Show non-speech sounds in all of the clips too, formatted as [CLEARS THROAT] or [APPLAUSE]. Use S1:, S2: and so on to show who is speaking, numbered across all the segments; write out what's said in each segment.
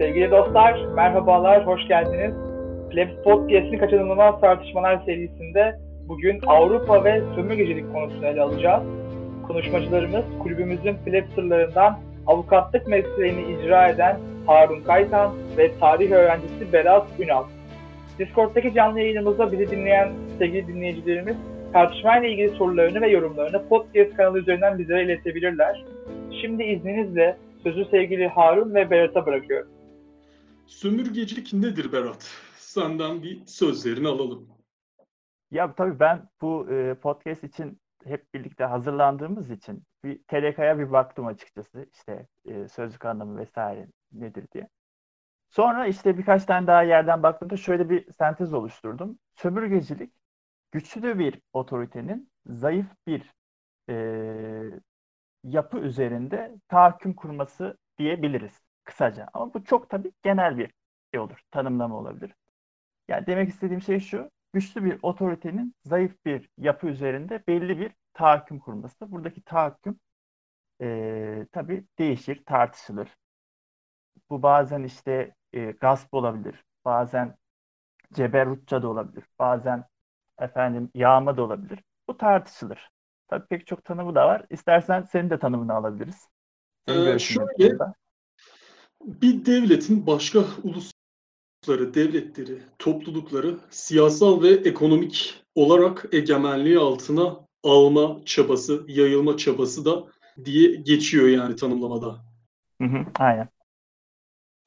S1: Sevgili dostlar, merhabalar, hoş geldiniz. Plebs Podcast'in kaçınılmaz tartışmalar serisinde bugün Avrupa ve sömürgecilik konusunu ele alacağız. Konuşmacılarımız kulübümüzün Plebs'ırlarından avukatlık mesleğini icra eden Harun Kaytan ve tarih öğrencisi Berat Ünal. Discord'daki canlı yayınımızda bizi dinleyen sevgili dinleyicilerimiz tartışmayla ilgili sorularını ve yorumlarını podcast kanalı üzerinden bizlere iletebilirler. Şimdi izninizle sözü sevgili Harun ve Berat'a bırakıyorum.
S2: Sömürgecilik nedir Berat? Senden bir sözlerini alalım.
S3: Ya tabii ben bu e, podcast için hep birlikte hazırlandığımız için bir TDK'ya bir baktım açıkçası. İşte e, sözlük anlamı vesaire nedir diye. Sonra işte birkaç tane daha yerden baktığımda şöyle bir sentez oluşturdum. Sömürgecilik güçlü bir otoritenin zayıf bir e, yapı üzerinde tahakküm kurması diyebiliriz kısaca. Ama bu çok tabii genel bir şey olur, tanımlama olabilir. Yani demek istediğim şey şu, güçlü bir otoritenin zayıf bir yapı üzerinde belli bir tahakküm kurması. Buradaki tahakküm e, tabii değişir, tartışılır. Bu bazen işte e, gasp olabilir, bazen ceberrutça da olabilir, bazen efendim yağma da olabilir. Bu tartışılır. Tabii pek çok tanımı da var. İstersen senin de tanımını alabiliriz.
S2: Ee, şöyle, bir devletin başka ulusları, devletleri, toplulukları siyasal ve ekonomik olarak egemenliği altına alma çabası, yayılma çabası da diye geçiyor yani tanımlamada.
S3: Hı hı, aynen.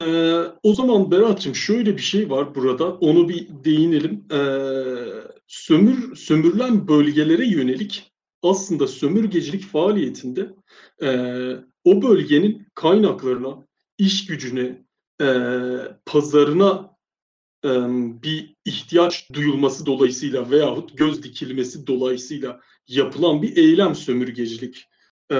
S2: Ee, o zaman Berat'cığım şöyle bir şey var burada. Onu bir değinelim. Ee, sömür sömürülen bölgelere yönelik aslında sömürgecilik faaliyetinde e, o bölgenin kaynaklarına, iş gücüne, e, pazarına e, bir ihtiyaç duyulması dolayısıyla veyahut göz dikilmesi dolayısıyla yapılan bir eylem sömürgecilik. E,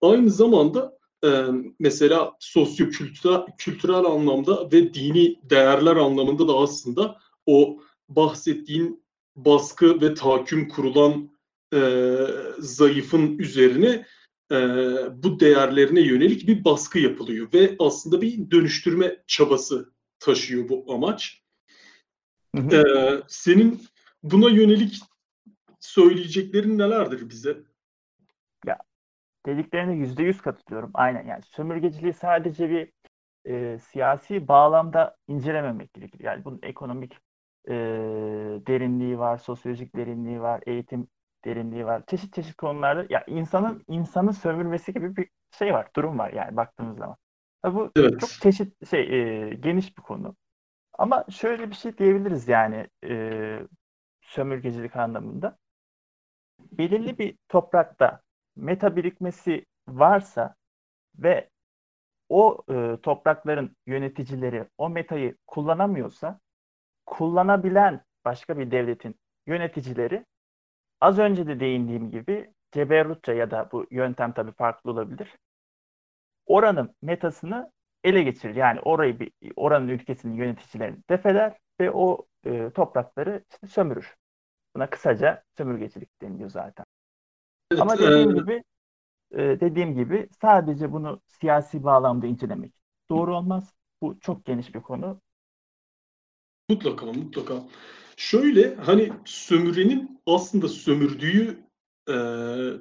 S2: aynı zamanda e, mesela sosyo-kültürel kültürel anlamda ve dini değerler anlamında da aslında o bahsettiğin baskı ve tahakküm kurulan e, zayıfın üzerine e, bu değerlerine yönelik bir baskı yapılıyor ve aslında bir dönüştürme çabası taşıyor bu amaç. Hı hı. E, senin buna yönelik söyleyeceklerin nelerdir bize?
S3: Ya dediklerine yüzde yüz katılıyorum. Aynen yani sömürgeciliği sadece bir e, siyasi bağlamda incelememek gerekir. Yani bunun ekonomik e, derinliği var, sosyolojik derinliği var, eğitim derinliği var. Çeşit çeşit konularda ya insanın insanı sömürmesi gibi bir şey var, durum var yani baktığınız zaman. Bu evet. çok çeşit şey e, geniş bir konu. Ama şöyle bir şey diyebiliriz yani e, sömürgecilik anlamında. Belirli bir toprakta meta birikmesi varsa ve o e, toprakların yöneticileri o metayı kullanamıyorsa kullanabilen başka bir devletin yöneticileri az önce de değindiğim gibi ceberrutça ya da bu yöntem tabii farklı olabilir. Oranın metasını ele geçirir. Yani orayı bir oranın ülkesinin yöneticilerini defeder ve o e, toprakları işte sömürür. Buna kısaca sömürgecilik deniliyor zaten. Evet, Ama dediğim e... gibi e, dediğim gibi sadece bunu siyasi bağlamda incelemek doğru olmaz. Bu çok geniş bir konu.
S2: Mutlaka mutlaka. Şöyle hani sömürenin aslında sömürdüğü e,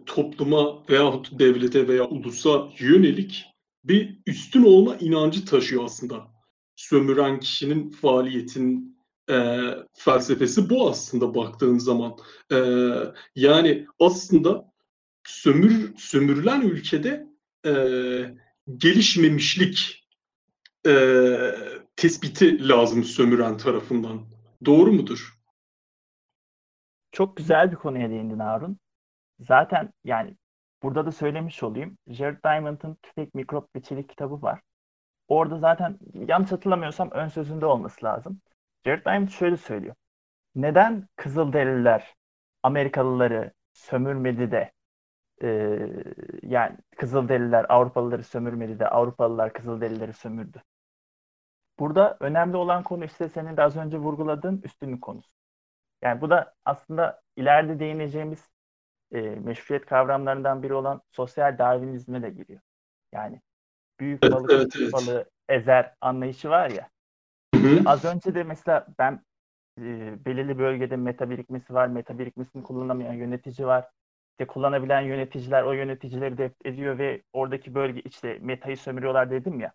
S2: topluma veyahut devlete veya ulusa yönelik bir üstün olma inancı taşıyor aslında. Sömüren kişinin faaliyetin e, felsefesi bu aslında baktığın zaman. E, yani aslında sömür sömürülen ülkede e, gelişmemişlik e, tespiti lazım sömüren tarafından. Doğru mudur?
S3: Çok güzel bir konuya değindin Harun. Zaten yani burada da söylemiş olayım. Jared Diamond'ın Tüfek Mikrop ve Çelik kitabı var. Orada zaten yanlış hatırlamıyorsam ön sözünde olması lazım. Jared Diamond şöyle söylüyor. Neden Kızılderililer Amerikalıları sömürmedi de e, yani Kızılderililer Avrupalıları sömürmedi de Avrupalılar Kızılderilileri sömürdü? Burada önemli olan konu işte senin de az önce vurguladığın üstünlük konusu. Yani bu da aslında ileride değineceğimiz e, meşruiyet kavramlarından biri olan sosyal darwinizme de giriyor. Yani büyük balık, evet, evet. balığı ezer anlayışı var ya.
S2: Hı hı.
S3: Az önce de mesela ben e, belirli bölgede meta birikmesi var. Meta birikmesini kullanamayan yönetici var. İşte kullanabilen yöneticiler o yöneticileri def ediyor ve oradaki bölge işte metayı sömürüyorlar dedim ya.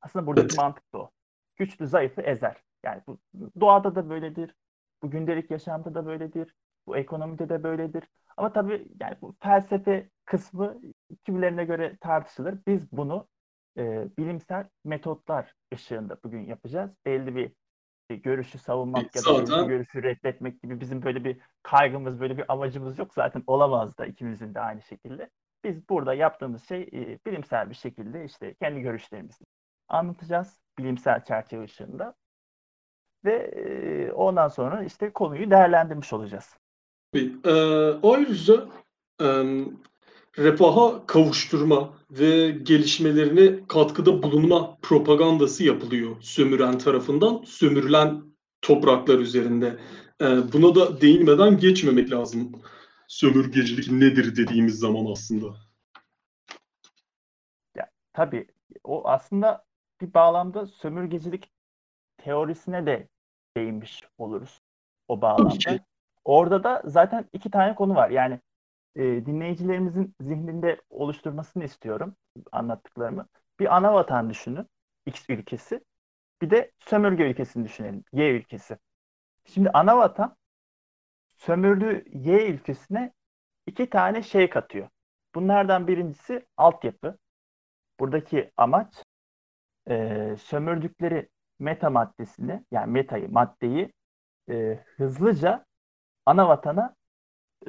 S3: Aslında buradaki
S2: Evet.
S3: mantık da o. Güçlü zayıfı ezer. Yani bu doğada da böyledir. Bu gündelik yaşamda da böyledir. Bu ekonomide de böyledir. Ama tabii yani bu felsefe kısmı kimilerine göre tartışılır. Biz bunu e, bilimsel metotlar ışığında bugün yapacağız. Belli bir bir görüşü savunmak ya da
S2: Zaten-
S3: bir görüşü reddetmek gibi bizim böyle bir kaygımız, böyle bir amacımız yok. Zaten olamaz da ikimizin de aynı şekilde. Biz burada yaptığımız şey e, bilimsel bir şekilde işte kendi görüşlerimizi anlatacağız bilimsel çerçeve ışığında. Ve e, ondan sonra işte konuyu değerlendirmiş olacağız.
S2: Ee, ayrıca e, refaha kavuşturma ve gelişmelerine katkıda bulunma propagandası yapılıyor sömüren tarafından sömürülen topraklar üzerinde. Ee, buna da değinmeden geçmemek lazım. Sömürgecilik nedir dediğimiz zaman aslında.
S3: Tabii o aslında bir bağlamda sömürgecilik teorisine de değinmiş oluruz o bağlamda. Orada da zaten iki tane konu var. Yani e, dinleyicilerimizin zihninde oluşturmasını istiyorum anlattıklarımı. Bir ana vatan düşünün, X ülkesi. Bir de sömürge ülkesini düşünelim, Y ülkesi. Şimdi ana vatan sömürdüğü Y ülkesine iki tane şey katıyor. Bunlardan birincisi altyapı. Buradaki amaç e, sömürdükleri meta maddesini yani metayı, maddeyi e, hızlıca ana vatana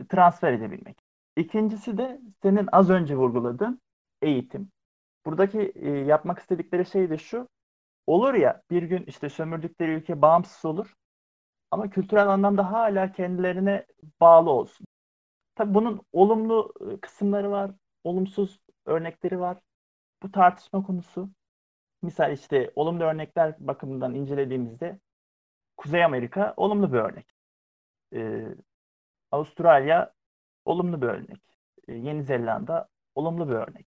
S3: transfer edebilmek. İkincisi de senin az önce vurguladığın eğitim. Buradaki e, yapmak istedikleri şey de şu. Olur ya bir gün işte sömürdükleri ülke bağımsız olur ama kültürel anlamda hala kendilerine bağlı olsun. Tabii bunun olumlu e, kısımları var, olumsuz örnekleri var. Bu tartışma konusu. Misal işte olumlu örnekler bakımından incelediğimizde Kuzey Amerika olumlu bir örnek. Ee, Avustralya olumlu bir örnek. Ee, Yeni Zelanda olumlu bir örnek.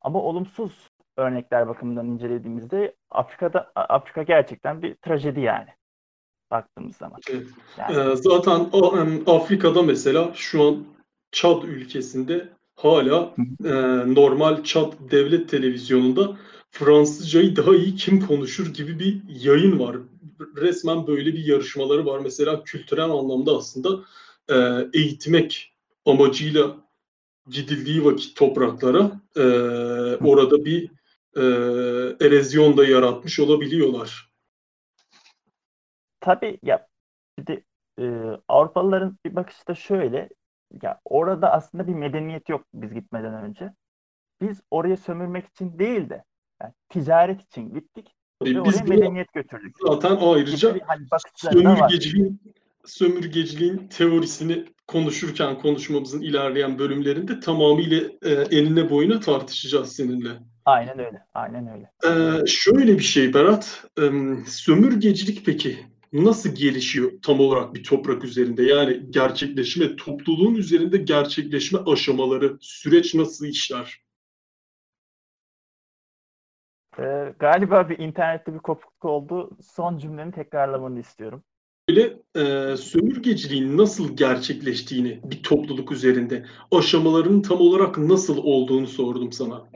S3: Ama olumsuz örnekler bakımından incelediğimizde Afrika'da Afrika gerçekten bir trajedi yani baktığımız zaman.
S2: Evet.
S3: Yani
S2: Ee, zaten o, Afrika'da mesela şu an Çad ülkesinde hala e, normal Çad devlet televizyonunda Fransızcayı daha iyi kim konuşur gibi bir yayın var. Resmen böyle bir yarışmaları var. Mesela kültürel anlamda aslında e, eğitmek amacıyla gidildiği vakit topraklara e, orada bir e, erozyon da yaratmış olabiliyorlar.
S3: Tabii ya bir de e, Avrupalıların bir bakışı da şöyle ya orada aslında bir medeniyet yok biz gitmeden önce. Biz oraya sömürmek için değil de yani ticaret için gittik
S2: Tabii
S3: ve
S2: biz
S3: oraya medeniyet götürdük.
S2: zaten ayrıca
S3: bir hani
S2: sömürgeciliğin sömürgeciliğin teorisini konuşurken konuşmamızın ilerleyen bölümlerinde tamamıyla e, enine boyuna tartışacağız seninle.
S3: Aynen öyle. Aynen öyle.
S2: Ee, şöyle bir şey Berat, e, sömürgecilik peki nasıl gelişiyor tam olarak bir toprak üzerinde? Yani gerçekleşme, topluluğun üzerinde gerçekleşme aşamaları, süreç nasıl işler?
S3: Ee, galiba bir internette bir kopukluk oldu. Son cümleni tekrarlamanı istiyorum.
S2: Böyle e, sömürgeciliğin nasıl gerçekleştiğini bir topluluk üzerinde, aşamaların tam olarak nasıl olduğunu sordum sana.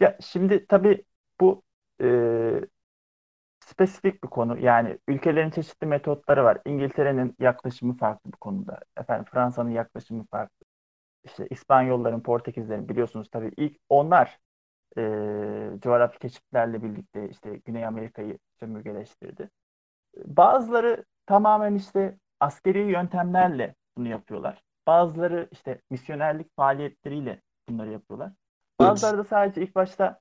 S3: Ya şimdi tabii bu e, spesifik bir konu. Yani ülkelerin çeşitli metotları var. İngiltere'nin yaklaşımı farklı bu konuda. Efendim Fransa'nın yaklaşımı farklı. İşte İspanyolların, Portekizlerin biliyorsunuz tabii ilk onlar e, coğrafi keşiflerle birlikte işte Güney Amerika'yı sömürgeleştirdi. Bazıları tamamen işte askeri yöntemlerle bunu yapıyorlar. Bazıları işte misyonerlik faaliyetleriyle bunları yapıyorlar. Bazıları da sadece ilk başta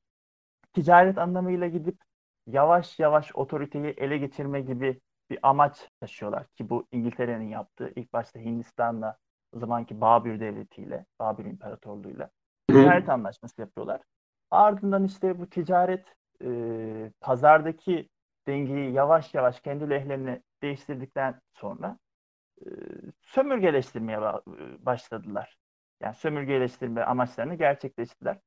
S3: ticaret anlamıyla gidip yavaş yavaş otoriteyi ele geçirme gibi bir amaç taşıyorlar ki bu İngiltere'nin yaptığı ilk başta Hindistan'la o zamanki Babür devletiyle, Babür İmparatorluğu'yla ticaret anlaşması yapıyorlar. Ardından işte bu ticaret e, pazardaki dengeyi yavaş yavaş kendi lehlerine değiştirdikten sonra e, sömürgeleştirmeye ba- başladılar. Yani sömürgeleştirme amaçlarını gerçekleştirdiler.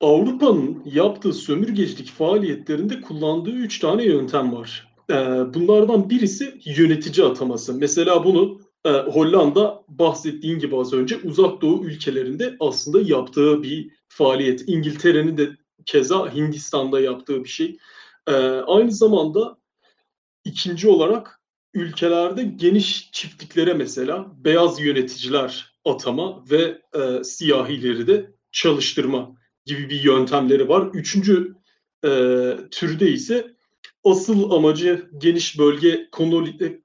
S2: Avrupa'nın yaptığı sömürgecilik faaliyetlerinde kullandığı üç tane yöntem var. Ee, bunlardan birisi yönetici ataması. Mesela bunu e, Hollanda bahsettiğin gibi az önce uzak doğu ülkelerinde aslında yaptığı bir faaliyet. İngiltere'nin de keza Hindistan'da yaptığı bir şey. Ee, aynı zamanda ikinci olarak ülkelerde geniş çiftliklere mesela beyaz yöneticiler atama ve e, siyahileri de çalıştırma gibi bir yöntemleri var. Üçüncü e, türde ise asıl amacı geniş bölge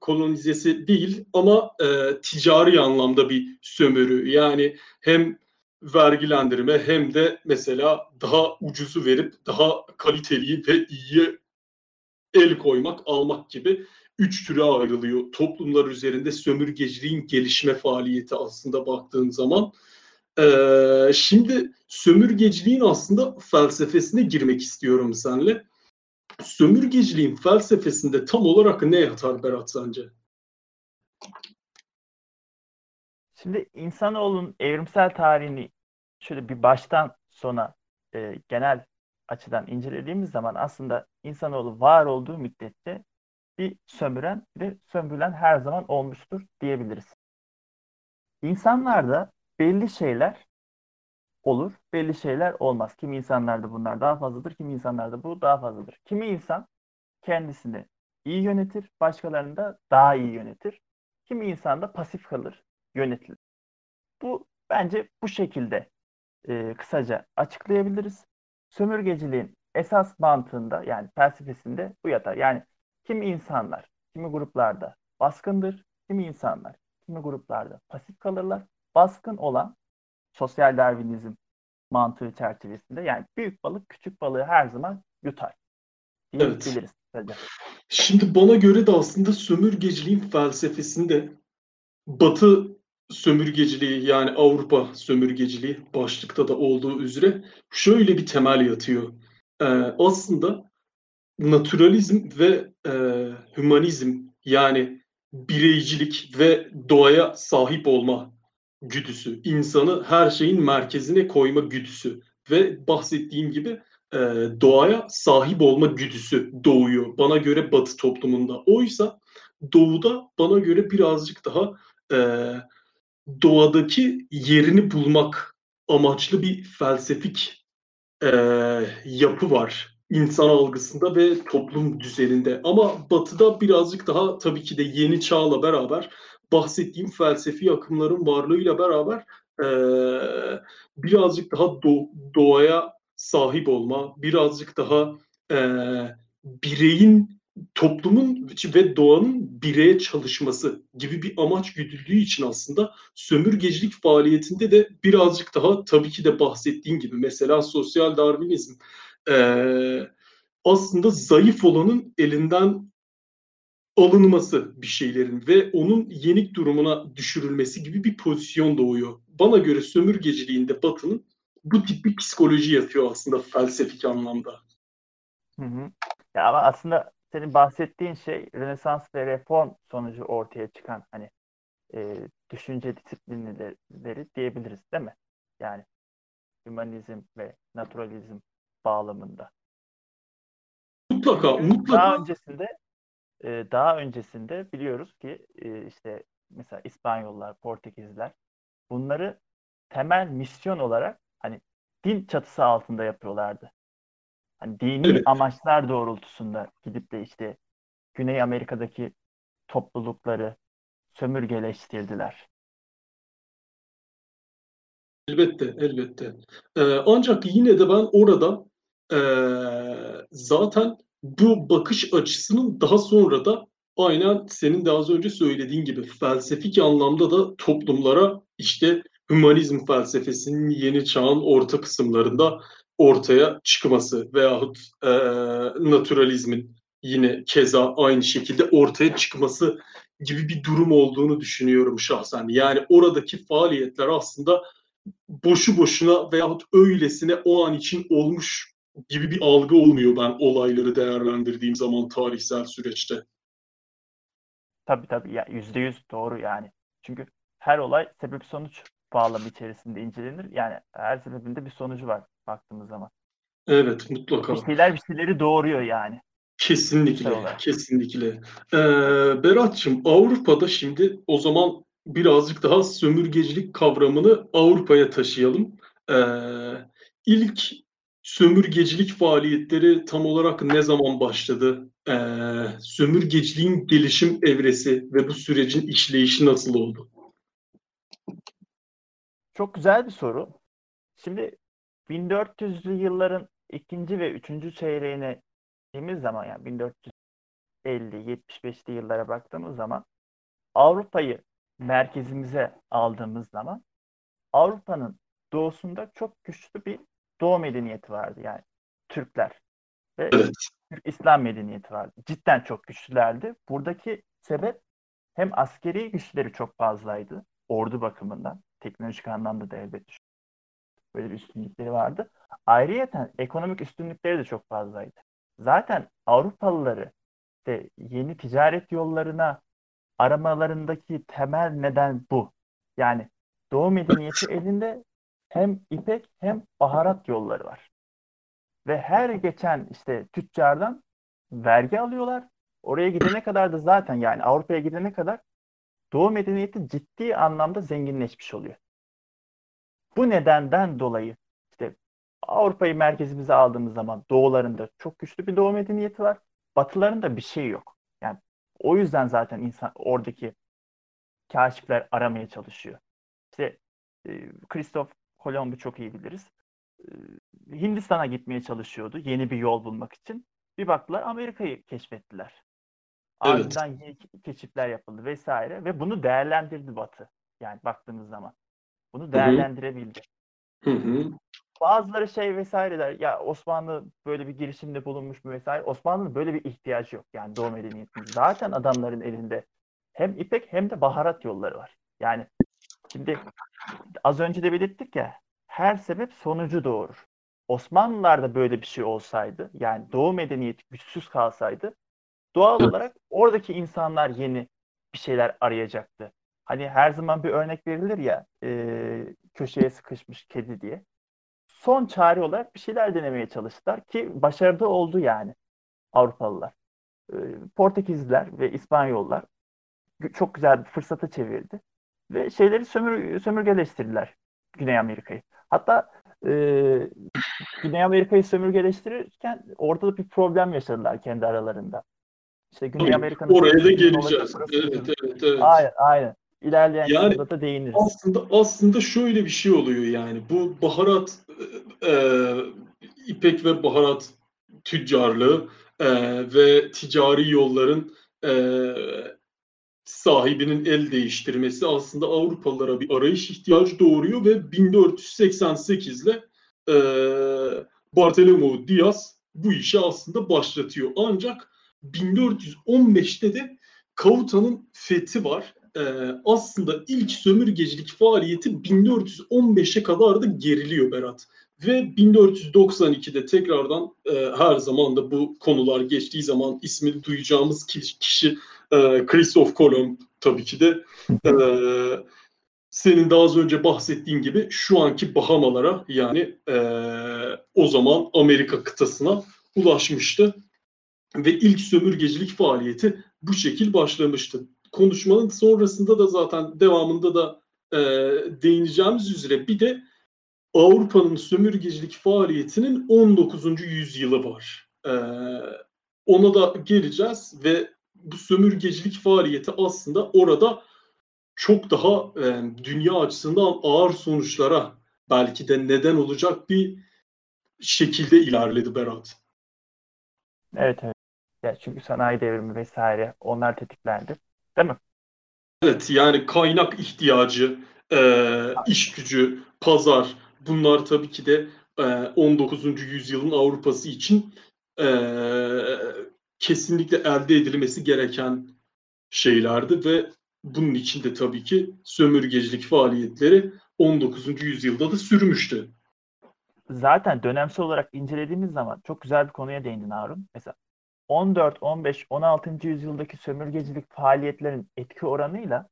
S2: kolonizesi değil ama e, ticari anlamda bir sömürü. Yani hem vergilendirme hem de mesela daha ucuzu verip daha kaliteli ve iyi el koymak, almak gibi üç türe ayrılıyor. Toplumlar üzerinde sömürgeciliğin gelişme faaliyeti aslında baktığın zaman. Ee, şimdi sömürgeciliğin aslında felsefesine girmek istiyorum seninle. Sömürgeciliğin felsefesinde tam olarak ne yatar Berat sence?
S3: Şimdi insanoğlunun evrimsel tarihini şöyle bir baştan sona e, genel açıdan incelediğimiz zaman aslında insanoğlu var olduğu müddetçe bir sömüren ve sömürülen her zaman olmuştur diyebiliriz. İnsanlarda belli şeyler olur, belli şeyler olmaz. Kimi insanlarda bunlar daha fazladır, kimi insanlarda bu daha fazladır. Kimi insan kendisini iyi yönetir, başkalarını da daha iyi yönetir. Kimi insan da pasif kalır, yönetilir. Bu bence bu şekilde e, kısaca açıklayabiliriz. Sömürgeciliğin esas mantığında yani felsefesinde bu yatar. Yani kimi insanlar, kimi gruplarda baskındır, kimi insanlar, kimi gruplarda pasif kalırlar. Baskın olan sosyal darwinizm mantığı çerçevesinde yani büyük balık küçük balığı her zaman yutar.
S2: Evet. Şimdi bana göre de aslında sömürgeciliğin felsefesinde Batı sömürgeciliği yani Avrupa sömürgeciliği başlıkta da olduğu üzere şöyle bir temel yatıyor. Ee, aslında naturalizm ve e, hümanizm yani bireycilik ve doğaya sahip olma güdüsü, insanı her şeyin merkezine koyma güdüsü ve bahsettiğim gibi e, doğaya sahip olma güdüsü doğuyor. Bana göre Batı toplumunda. Oysa Doğu'da bana göre birazcık daha e, doğadaki yerini bulmak amaçlı bir felsefik e, yapı var insan algısında ve toplum düzeninde. Ama Batı'da birazcık daha tabii ki de yeni çağla beraber bahsettiğim felsefi akımların varlığıyla beraber e, birazcık daha do- doğaya sahip olma, birazcık daha e, bireyin toplumun ve doğanın bireye çalışması gibi bir amaç güdüldüğü için aslında sömürgecilik faaliyetinde de birazcık daha tabii ki de bahsettiğin gibi mesela sosyal darwinizm e, aslında zayıf olanın elinden alınması bir şeylerin ve onun yenik durumuna düşürülmesi gibi bir pozisyon doğuyor. Bana göre sömürgeciliğinde Batı'nın bu tip bir psikoloji yatıyor aslında felsefik anlamda.
S3: Hı hı. Ya ama aslında senin bahsettiğin şey Rönesans ve reform sonucu ortaya çıkan hani e, düşünce disiplinleri diyebiliriz değil mi? Yani hümanizm ve naturalizm bağlamında.
S2: Mutlaka, mutlaka.
S3: Daha öncesinde e, daha öncesinde biliyoruz ki e, işte mesela İspanyollar, Portekizler bunları temel misyon olarak hani din çatısı altında yapıyorlardı. Hani dini evet. amaçlar doğrultusunda gidip de işte Güney Amerika'daki toplulukları sömürgeleştirdiler.
S2: Elbette, elbette. Ee, ancak yine de ben orada e, zaten bu bakış açısının daha sonra da aynen senin de az önce söylediğin gibi felsefik anlamda da toplumlara işte hümanizm felsefesinin yeni çağın orta kısımlarında ortaya çıkması veyahut e, naturalizmin yine keza aynı şekilde ortaya çıkması gibi bir durum olduğunu düşünüyorum şahsen. Yani oradaki faaliyetler aslında boşu boşuna veyahut öylesine o an için olmuş gibi bir algı olmuyor ben olayları değerlendirdiğim zaman tarihsel süreçte.
S3: Tabii tabii ya yüzde yüz doğru yani. Çünkü her olay sebep sonuç bağlamı içerisinde incelenir. Yani her sebebinde bir sonucu var. Baktığımız zaman.
S2: Evet mutlaka.
S3: Bir şeyler bir şeyleri doğuruyor yani.
S2: Kesinlikle, kesinlikle. Ee, Berat'cığım Avrupa'da şimdi o zaman birazcık daha sömürgecilik kavramını Avrupa'ya taşıyalım. Ee, ilk sömürgecilik faaliyetleri tam olarak ne zaman başladı? Ee, sömürgeciliğin gelişim evresi ve bu sürecin işleyişi nasıl oldu?
S3: Çok güzel bir soru. Şimdi 1400'lü yılların ikinci ve üçüncü çeyreğine gittiğimiz zaman yani 1450-75'li yıllara baktığımız zaman Avrupa'yı merkezimize aldığımız zaman Avrupa'nın doğusunda çok güçlü bir Doğu medeniyeti vardı yani Türkler ve evet. Türk İslam medeniyeti vardı. Cidden çok güçlülerdi. Buradaki sebep hem askeri güçleri çok fazlaydı ordu bakımından teknolojik anlamda da elbette böyle bir üstünlükleri vardı. Ayrıyeten ekonomik üstünlükleri de çok fazlaydı. Zaten Avrupalıları işte yeni ticaret yollarına aramalarındaki temel neden bu. Yani Doğu medeniyeti elinde hem ipek hem baharat yolları var. Ve her geçen işte tüccardan vergi alıyorlar. Oraya gidene kadar da zaten yani Avrupa'ya gidene kadar Doğu medeniyeti ciddi anlamda zenginleşmiş oluyor. Bu nedenden dolayı işte Avrupa'yı merkezimize aldığımız zaman doğularında çok güçlü bir doğu medeniyeti var. Batılarında bir şey yok. Yani o yüzden zaten insan oradaki kaşifler aramaya çalışıyor. İşte e, Christoph Kolomb'u çok iyi biliriz. E, Hindistan'a gitmeye çalışıyordu yeni bir yol bulmak için. Bir baktılar Amerika'yı keşfettiler. Ardından evet. yeni keşifler yapıldı vesaire ve bunu değerlendirdi Batı. Yani baktığımız zaman. Bunu değerlendirebildi.
S2: Hı hı.
S3: Bazıları şey vesaireler ya Osmanlı böyle bir girişimde bulunmuş mu vesaire. Osmanlı'nın böyle bir ihtiyacı yok yani Doğu medeniyetinin. Zaten adamların elinde hem ipek hem de baharat yolları var. Yani şimdi az önce de belirttik ya her sebep sonucu doğurur. Osmanlılarda böyle bir şey olsaydı yani Doğu medeniyeti güçsüz kalsaydı doğal olarak oradaki insanlar yeni bir şeyler arayacaktı. Hani her zaman bir örnek verilir ya e, köşeye sıkışmış kedi diye. Son çare olarak bir şeyler denemeye çalıştılar ki başarıda oldu yani Avrupalılar. E, Portekizliler ve İspanyollar çok güzel bir fırsata çevirdi. Ve şeyleri sömür, sömürgeleştirdiler Güney Amerika'yı. Hatta e, Güney Amerika'yı sömürgeleştirirken orada da bir problem yaşadılar kendi aralarında.
S2: İşte Güney Amerika'nın oraya da geleceğiz. Evet, evet, evet.
S3: Aynen, aynen. İlerleyen yani, da değiniriz.
S2: Aslında aslında şöyle bir şey oluyor yani. Bu baharat e, ipek ve baharat tüccarlığı e, ve ticari yolların e, sahibinin el değiştirmesi aslında Avrupalılara bir arayış ihtiyacı doğuruyor ve 1488'de e, Bartolomeu Diaz bu işi aslında başlatıyor. Ancak 1415'te de Kauta'nın fethi var. Ee, aslında ilk sömürgecilik faaliyeti 1415'e kadar da geriliyor Berat. Ve 1492'de tekrardan e, her zaman da bu konular geçtiği zaman ismini duyacağımız kişi e, Christoph Kolomb tabii ki de e, senin daha az önce bahsettiğin gibi şu anki Bahamalara yani e, o zaman Amerika kıtasına ulaşmıştı ve ilk sömürgecilik faaliyeti bu şekil başlamıştı. Konuşmanın sonrasında da zaten devamında da e, değineceğimiz üzere bir de Avrupa'nın sömürgecilik faaliyetinin 19. yüzyılı var. E, ona da geleceğiz ve bu sömürgecilik faaliyeti aslında orada çok daha e, dünya açısından ağır sonuçlara belki de neden olacak bir şekilde ilerledi Berat.
S3: Evet evet. Ya çünkü sanayi devrimi vesaire onlar tetiklendi. Değil mi?
S2: Evet yani kaynak ihtiyacı, e, iş gücü, pazar bunlar tabii ki de e, 19. yüzyılın Avrupa'sı için e, kesinlikle elde edilmesi gereken şeylerdi ve bunun için de tabii ki sömürgecilik faaliyetleri 19. yüzyılda da sürmüştü.
S3: Zaten dönemsel olarak incelediğimiz zaman çok güzel bir konuya değindin Harun. Mesela 14, 15, 16. yüzyıldaki sömürgecilik faaliyetlerin etki oranıyla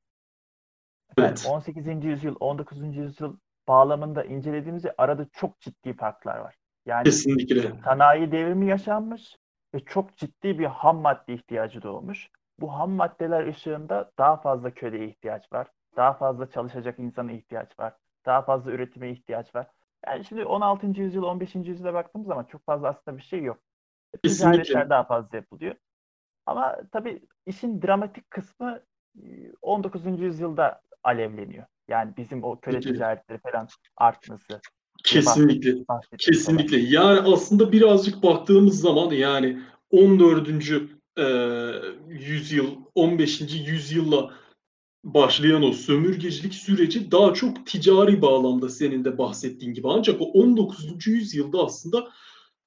S3: evet. yani 18. yüzyıl, 19. yüzyıl bağlamında incelediğimizde arada çok ciddi farklar var. Yani
S2: Kesinlikle.
S3: sanayi devrimi yaşanmış ve çok ciddi bir ham madde ihtiyacı doğmuş. Bu ham maddeler ışığında daha fazla köleye ihtiyaç var. Daha fazla çalışacak insana ihtiyaç var. Daha fazla üretime ihtiyaç var. Yani şimdi 16. yüzyıl, 15. yüzyıla baktığımız zaman çok fazla aslında bir şey yok.
S2: Kesinlikle.
S3: Ticaretler daha fazla yapılıyor. Ama tabii işin dramatik kısmı 19. yüzyılda alevleniyor. Yani bizim o köle ticaretleri falan artması.
S2: Kesinlikle. Kesinlikle. Yani aslında birazcık baktığımız zaman yani 14. e, yüzyıl, 15. yüzyılla başlayan o sömürgecilik süreci daha çok ticari bağlamda senin de bahsettiğin gibi. Ancak o 19. yüzyılda aslında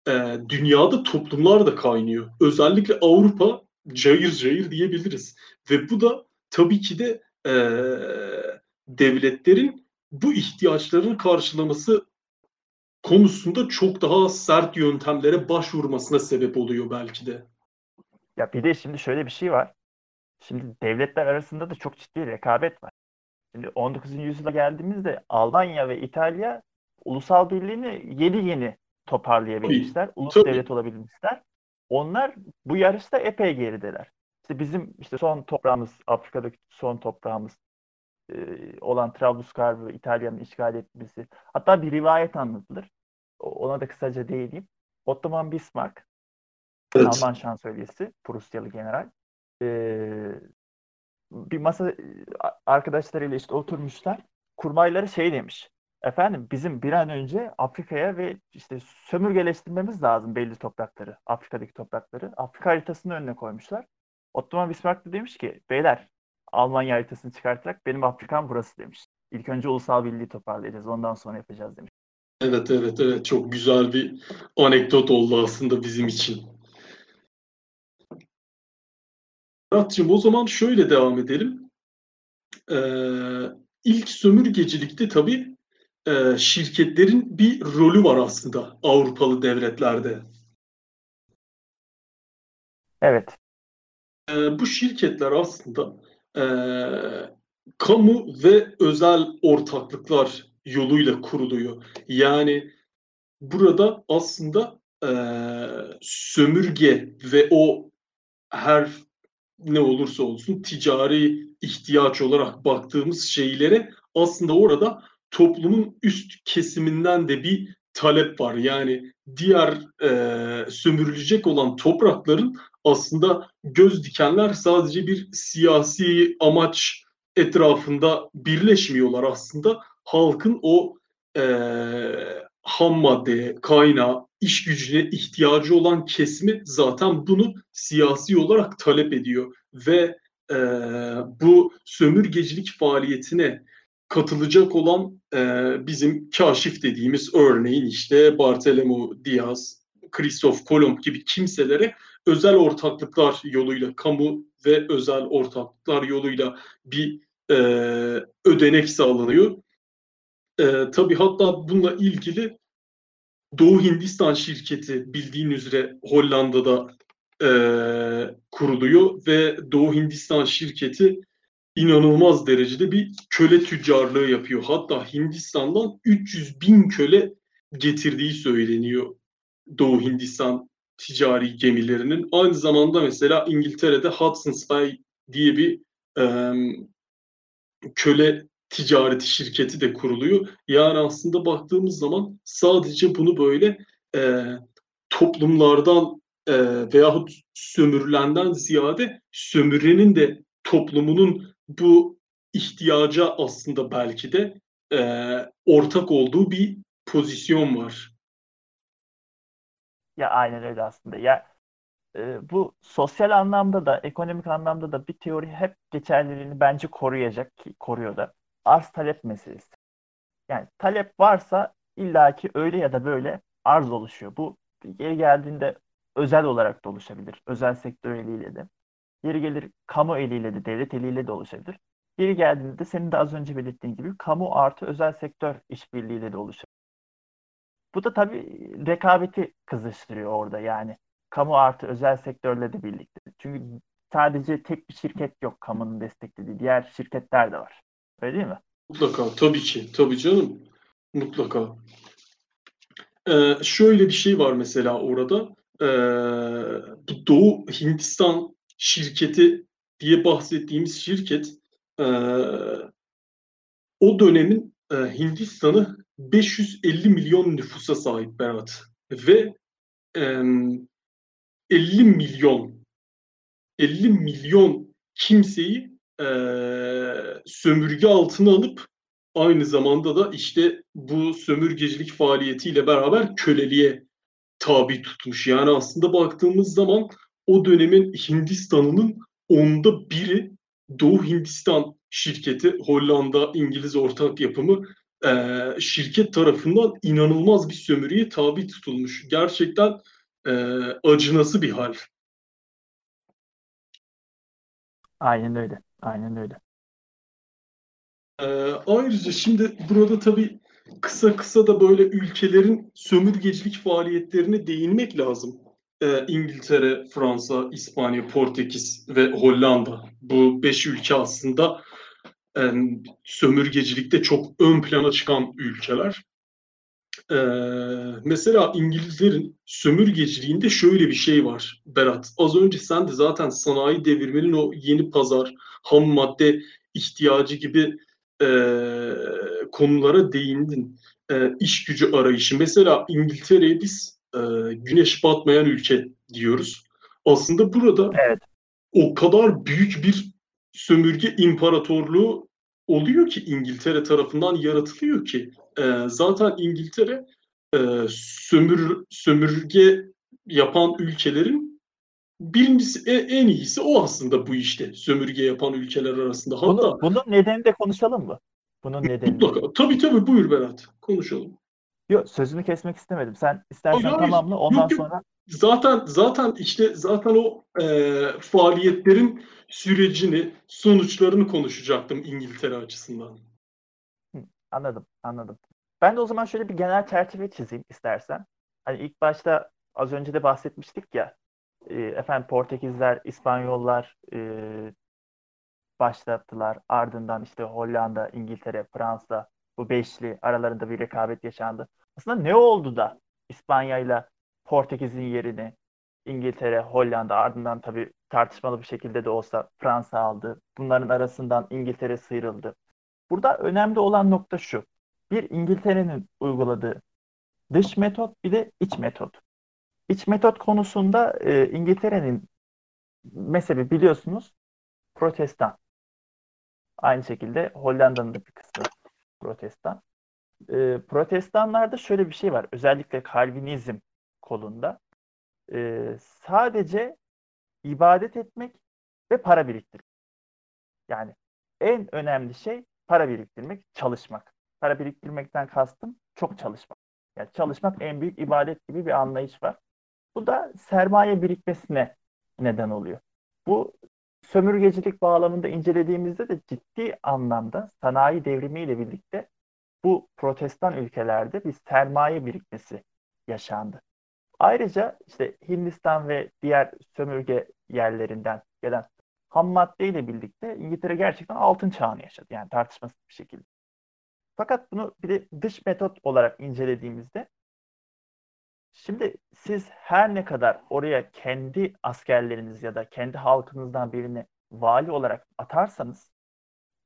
S2: e, dünyada toplumlar da kaynıyor. Özellikle Avrupa cayır cayır diyebiliriz. Ve bu da tabii ki de e, devletlerin bu ihtiyaçlarını karşılaması konusunda çok daha sert yöntemlere başvurmasına sebep oluyor belki de.
S3: Ya bir de şimdi şöyle bir şey var. Şimdi devletler arasında da çok ciddi rekabet var. Şimdi 19. yüzyıla geldiğimizde Almanya ve İtalya ulusal birliğini yeni yeni toparlayabilmişler. Ulus
S2: tabii.
S3: devlet olabilmişler. Onlar bu yarışta epey gerideler. İşte bizim işte son toprağımız, Afrika'daki son toprağımız e, olan Trablusgarp'ı İtalya'nın işgal etmesi. Hatta bir rivayet anlatılır. Ona da kısaca değineyim. Ottoman Bismarck
S2: Evet.
S3: Alman şansölyesi, Prusyalı general. Ee, bir masa a- arkadaşlarıyla işte oturmuşlar. Kurmayları şey demiş. Efendim bizim bir an önce Afrika'ya ve işte sömürgeleştirmemiz lazım belli toprakları. Afrika'daki toprakları. Afrika haritasını önüne koymuşlar. Ottoman Bismarck da demiş ki beyler Almanya haritasını çıkartarak benim Afrikam burası demiş. İlk önce ulusal birliği toparlayacağız. Ondan sonra yapacağız demiş.
S2: Evet evet evet çok güzel bir anekdot oldu aslında bizim için. Muratcığım o zaman şöyle devam edelim. Ee, ilk sömürgecilikte tabii e, şirketlerin bir rolü var aslında Avrupalı devletlerde.
S3: Evet.
S2: Ee, bu şirketler aslında e, kamu ve özel ortaklıklar yoluyla kuruluyor. Yani burada aslında e, sömürge ve o her ne olursa olsun ticari ihtiyaç olarak baktığımız şeylere aslında orada toplumun üst kesiminden de bir talep var. Yani diğer e, sömürülecek olan toprakların aslında göz dikenler sadece bir siyasi amaç etrafında birleşmiyorlar aslında. Halkın o e, ham maddeye, kaynağı, iş gücüne ihtiyacı olan kesimi zaten bunu siyasi olarak talep ediyor. Ve e, bu sömürgecilik faaliyetine katılacak olan e, bizim kaşif dediğimiz örneğin işte Bartolomeu Diaz, Christoph Kolomb gibi kimselere özel ortaklıklar yoluyla, kamu ve özel ortaklıklar yoluyla bir e, ödenek sağlanıyor. E, tabii hatta bununla ilgili Doğu Hindistan şirketi bildiğin üzere Hollanda'da e, kuruluyor ve Doğu Hindistan şirketi inanılmaz derecede bir köle tüccarlığı yapıyor. Hatta Hindistan'dan 300 bin köle getirdiği söyleniyor Doğu Hindistan ticari gemilerinin. Aynı zamanda mesela İngiltere'de Hudson's Bay diye bir e, köle ticareti şirketi de kuruluyor. Yani aslında baktığımız zaman sadece bunu böyle e, toplumlardan e, veyahut sömürülenden ziyade sömürenin de toplumunun bu ihtiyaca aslında belki de e, ortak olduğu bir pozisyon var.
S3: Ya aynen öyle aslında. Ya e, bu sosyal anlamda da ekonomik anlamda da bir teori hep geçerliliğini bence koruyacak ki koruyor da. Arz talep meselesi. Yani talep varsa illaki öyle ya da böyle arz oluşuyor. Bu geri geldiğinde özel olarak da oluşabilir. Özel sektör eliyle de. Yeri gelir kamu eliyle de, devlet eliyle de oluşabilir. Yeri geldiğinde de senin de az önce belirttiğin gibi kamu artı özel sektör işbirliğiyle de oluşabilir. Bu da tabii rekabeti kızıştırıyor orada yani. Kamu artı özel sektörle de birlikte. Çünkü sadece tek bir şirket yok kamunun desteklediği. Diğer şirketler de var. Öyle değil mi?
S2: Mutlaka tabii ki tabii canım. Mutlaka. Ee, şöyle bir şey var mesela orada. Ee, bu Doğu Hindistan şirketi diye bahsettiğimiz şirket e, o dönemin e, Hindistan'ı 550 milyon nüfusa sahip Berat. Ve e, 50 milyon 50 milyon kimseyi e, sömürge altına alıp aynı zamanda da işte bu sömürgecilik faaliyetiyle beraber köleliğe tabi tutmuş. Yani aslında baktığımız zaman o dönemin Hindistan'ının onda biri Doğu Hindistan şirketi, Hollanda, İngiliz ortak yapımı e, şirket tarafından inanılmaz bir sömürüye tabi tutulmuş. Gerçekten e, acınası bir hal.
S3: Aynen öyle. Aynen öyle.
S2: Ee, ayrıca şimdi burada tabii kısa kısa da böyle ülkelerin sömürgecilik faaliyetlerine değinmek lazım. Ee, İngiltere, Fransa, İspanya, Portekiz ve Hollanda bu beş ülke aslında e, sömürgecilikte çok ön plana çıkan ülkeler. Ee, mesela İngilizlerin sömürgeciliğinde şöyle bir şey var Berat. Az önce sen de zaten sanayi devirmenin o yeni pazar, ham madde ihtiyacı gibi e, konulara değindin. E, iş gücü arayışı. Mesela İngiltere'ye biz e, güneş batmayan ülke diyoruz. Aslında burada
S3: evet.
S2: o kadar büyük bir sömürge imparatorluğu oluyor ki İngiltere tarafından yaratılıyor ki e, zaten İngiltere e, sömür sömürge yapan ülkelerin birincisi en, en iyisi o aslında bu işte sömürge yapan ülkeler arasında. Hatta
S3: bunu, bunun nedeni de konuşalım mı? Bunun nedeni.
S2: Mutlaka. Tabii tabii buyur Berat. Konuşalım.
S3: Yok sözünü kesmek istemedim. Sen istersen hayır, tamamla ondan yok, sonra.
S2: Zaten zaten işte zaten o e, faaliyetlerin sürecini, sonuçlarını konuşacaktım İngiltere açısından.
S3: anladım, anladım. Ben de o zaman şöyle bir genel çerçeve çizeyim istersen. Hani ilk başta az önce de bahsetmiştik ya e, efendim Portekizler, İspanyollar e, başlattılar. Ardından işte Hollanda, İngiltere, Fransa bu beşli aralarında bir rekabet yaşandı. Aslında ne oldu da İspanya ile Portekiz'in yerini İngiltere, Hollanda ardından tabii tartışmalı bir şekilde de olsa Fransa aldı. Bunların arasından İngiltere sıyrıldı. Burada önemli olan nokta şu. Bir İngiltere'nin uyguladığı dış metot bir de iç metot. İç metot konusunda e, İngiltere'nin mezhebi biliyorsunuz protestan. Aynı şekilde Hollanda'nın da bir kısmı protestan. E, protestanlarda şöyle bir şey var. Özellikle Kalvinizm kolunda. E, sadece ibadet etmek ve para biriktirmek. Yani en önemli şey para biriktirmek, çalışmak. Para biriktirmekten kastım çok çalışmak. Yani çalışmak en büyük ibadet gibi bir anlayış var. Bu da sermaye birikmesine neden oluyor. Bu sömürgecilik bağlamında incelediğimizde de ciddi anlamda sanayi devrimiyle birlikte bu protestan ülkelerde bir sermaye birikmesi yaşandı. Ayrıca işte Hindistan ve diğer sömürge yerlerinden gelen ham madde ile birlikte İngiltere gerçekten altın çağını yaşadı. Yani tartışmasız bir şekilde. Fakat bunu bir de dış metot olarak incelediğimizde şimdi siz her ne kadar oraya kendi askerleriniz ya da kendi halkınızdan birini vali olarak atarsanız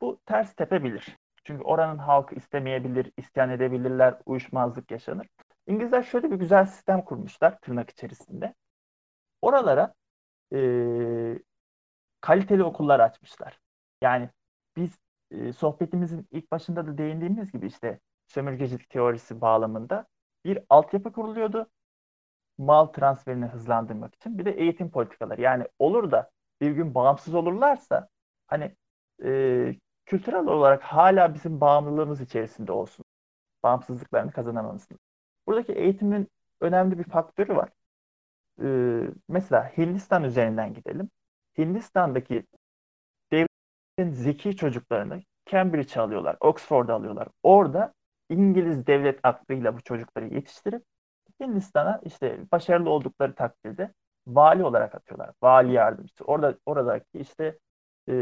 S3: bu ters tepebilir. Çünkü oranın halkı istemeyebilir, isyan edebilirler, uyuşmazlık yaşanır. İngilizler şöyle bir güzel sistem kurmuşlar tırnak içerisinde. Oralara e, kaliteli okullar açmışlar. Yani biz e, sohbetimizin ilk başında da değindiğimiz gibi işte sömürgecilik teorisi bağlamında bir altyapı kuruluyordu. Mal transferini hızlandırmak için. Bir de eğitim politikaları. Yani olur da bir gün bağımsız olurlarsa hani e, kültürel olarak hala bizim bağımlılığımız içerisinde olsun. Bağımsızlıklarını kazanamamızın. Buradaki eğitimin önemli bir faktörü var. Ee, mesela Hindistan üzerinden gidelim. Hindistan'daki devletin zeki çocuklarını Cambridge'e alıyorlar, Oxford'a alıyorlar. Orada İngiliz devlet aklıyla bu çocukları yetiştirip Hindistan'a işte başarılı oldukları takdirde vali olarak atıyorlar. Vali yardımcısı. Orada oradaki işte e,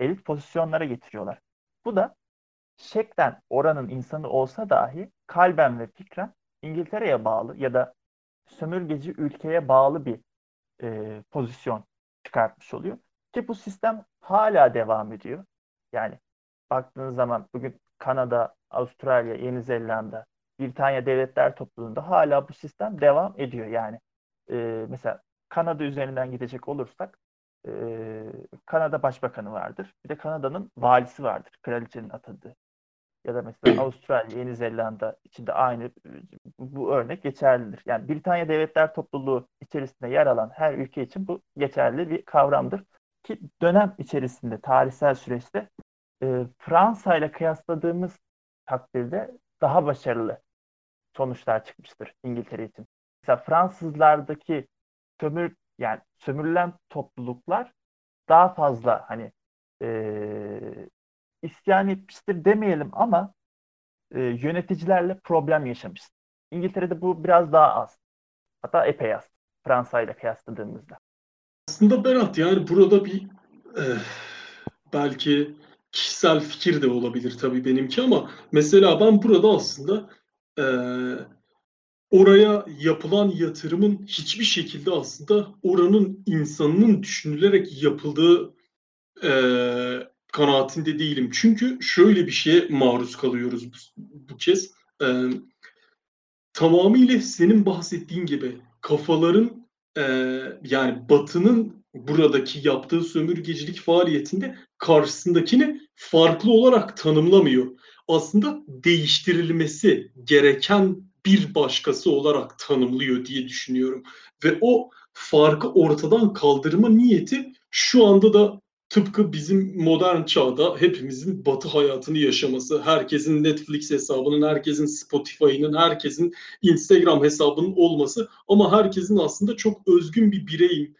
S3: elit pozisyonlara getiriyorlar. Bu da şeklen oranın insanı olsa dahi kalben ve fikren İngiltere'ye bağlı ya da sömürgeci ülkeye bağlı bir e, pozisyon çıkartmış oluyor. Ki bu sistem hala devam ediyor. Yani baktığınız zaman bugün Kanada, Avustralya, Yeni Zelanda, Britanya Devletler Topluluğu'nda hala bu sistem devam ediyor. Yani e, mesela Kanada üzerinden gidecek olursak e, Kanada Başbakanı vardır. Bir de Kanada'nın valisi vardır. Kraliçenin atadığı. Ya da mesela [CLEARS THROAT] Avustralya, Yeni Zelanda içinde aynı bu örnek geçerlidir. Yani Britanya Devletler Topluluğu içerisinde yer alan her ülke için bu geçerli bir kavramdır. Ki dönem içerisinde, tarihsel süreçte e, Fransa ile kıyasladığımız takdirde daha başarılı sonuçlar çıkmıştır İngiltere için. Mesela Fransızlardaki sömür yani sömürülen topluluklar daha fazla hani e, isyan etmiştir demeyelim ama e, yöneticilerle problem yaşamış. İngiltere'de bu biraz daha az. Hatta epey az. Fransa ile kıyasladığımızda.
S2: Aslında Berat yani burada bir e, belki kişisel fikir de olabilir tabii benimki ama mesela ben burada aslında e, oraya yapılan yatırımın hiçbir şekilde aslında oranın insanının düşünülerek yapıldığı e, kanaatinde değilim. Çünkü şöyle bir şeye maruz kalıyoruz bu, bu kez. E, tamamıyla senin bahsettiğin gibi kafaların e, yani Batı'nın buradaki yaptığı sömürgecilik faaliyetinde karşısındakini farklı olarak tanımlamıyor. Aslında değiştirilmesi gereken bir başkası olarak tanımlıyor diye düşünüyorum. Ve o farkı ortadan kaldırma niyeti şu anda da tıpkı bizim modern çağda hepimizin batı hayatını yaşaması, herkesin Netflix hesabının, herkesin Spotify'ının, herkesin Instagram hesabının olması ama herkesin aslında çok özgün bir bireyim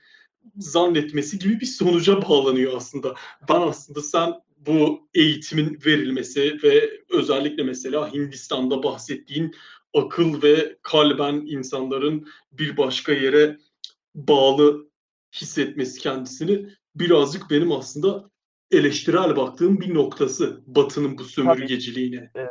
S2: zannetmesi gibi bir sonuca bağlanıyor aslında. Ben aslında sen bu eğitimin verilmesi ve özellikle mesela Hindistan'da bahsettiğin akıl ve kalben insanların bir başka yere bağlı hissetmesi kendisini birazcık benim aslında eleştirel baktığım bir noktası Batı'nın bu sömürgeciliğine.
S3: Tabii, e,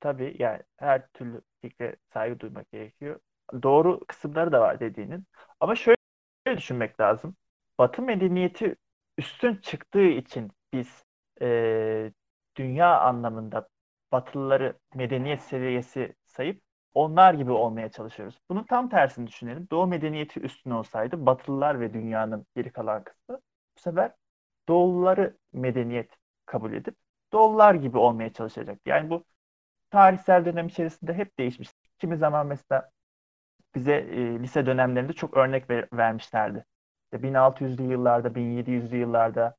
S3: tabii yani her türlü fikre saygı duymak gerekiyor. Doğru kısımları da var dediğinin. Ama şöyle düşünmek lazım. Batı medeniyeti üstün çıktığı için biz e, dünya anlamında Batılıları medeniyet seviyesi sayıp onlar gibi olmaya çalışıyoruz. Bunun tam tersini düşünelim. Doğu medeniyeti üstün olsaydı Batılılar ve dünyanın geri kalan kısmı bu sefer Doğulları medeniyet kabul edip Doğullar gibi olmaya çalışacak. Yani bu tarihsel dönem içerisinde hep değişmiş. Kimi zaman mesela bize e, lise dönemlerinde çok örnek ver, vermişlerdi. İşte 1600'lü yıllarda, 1700'lü yıllarda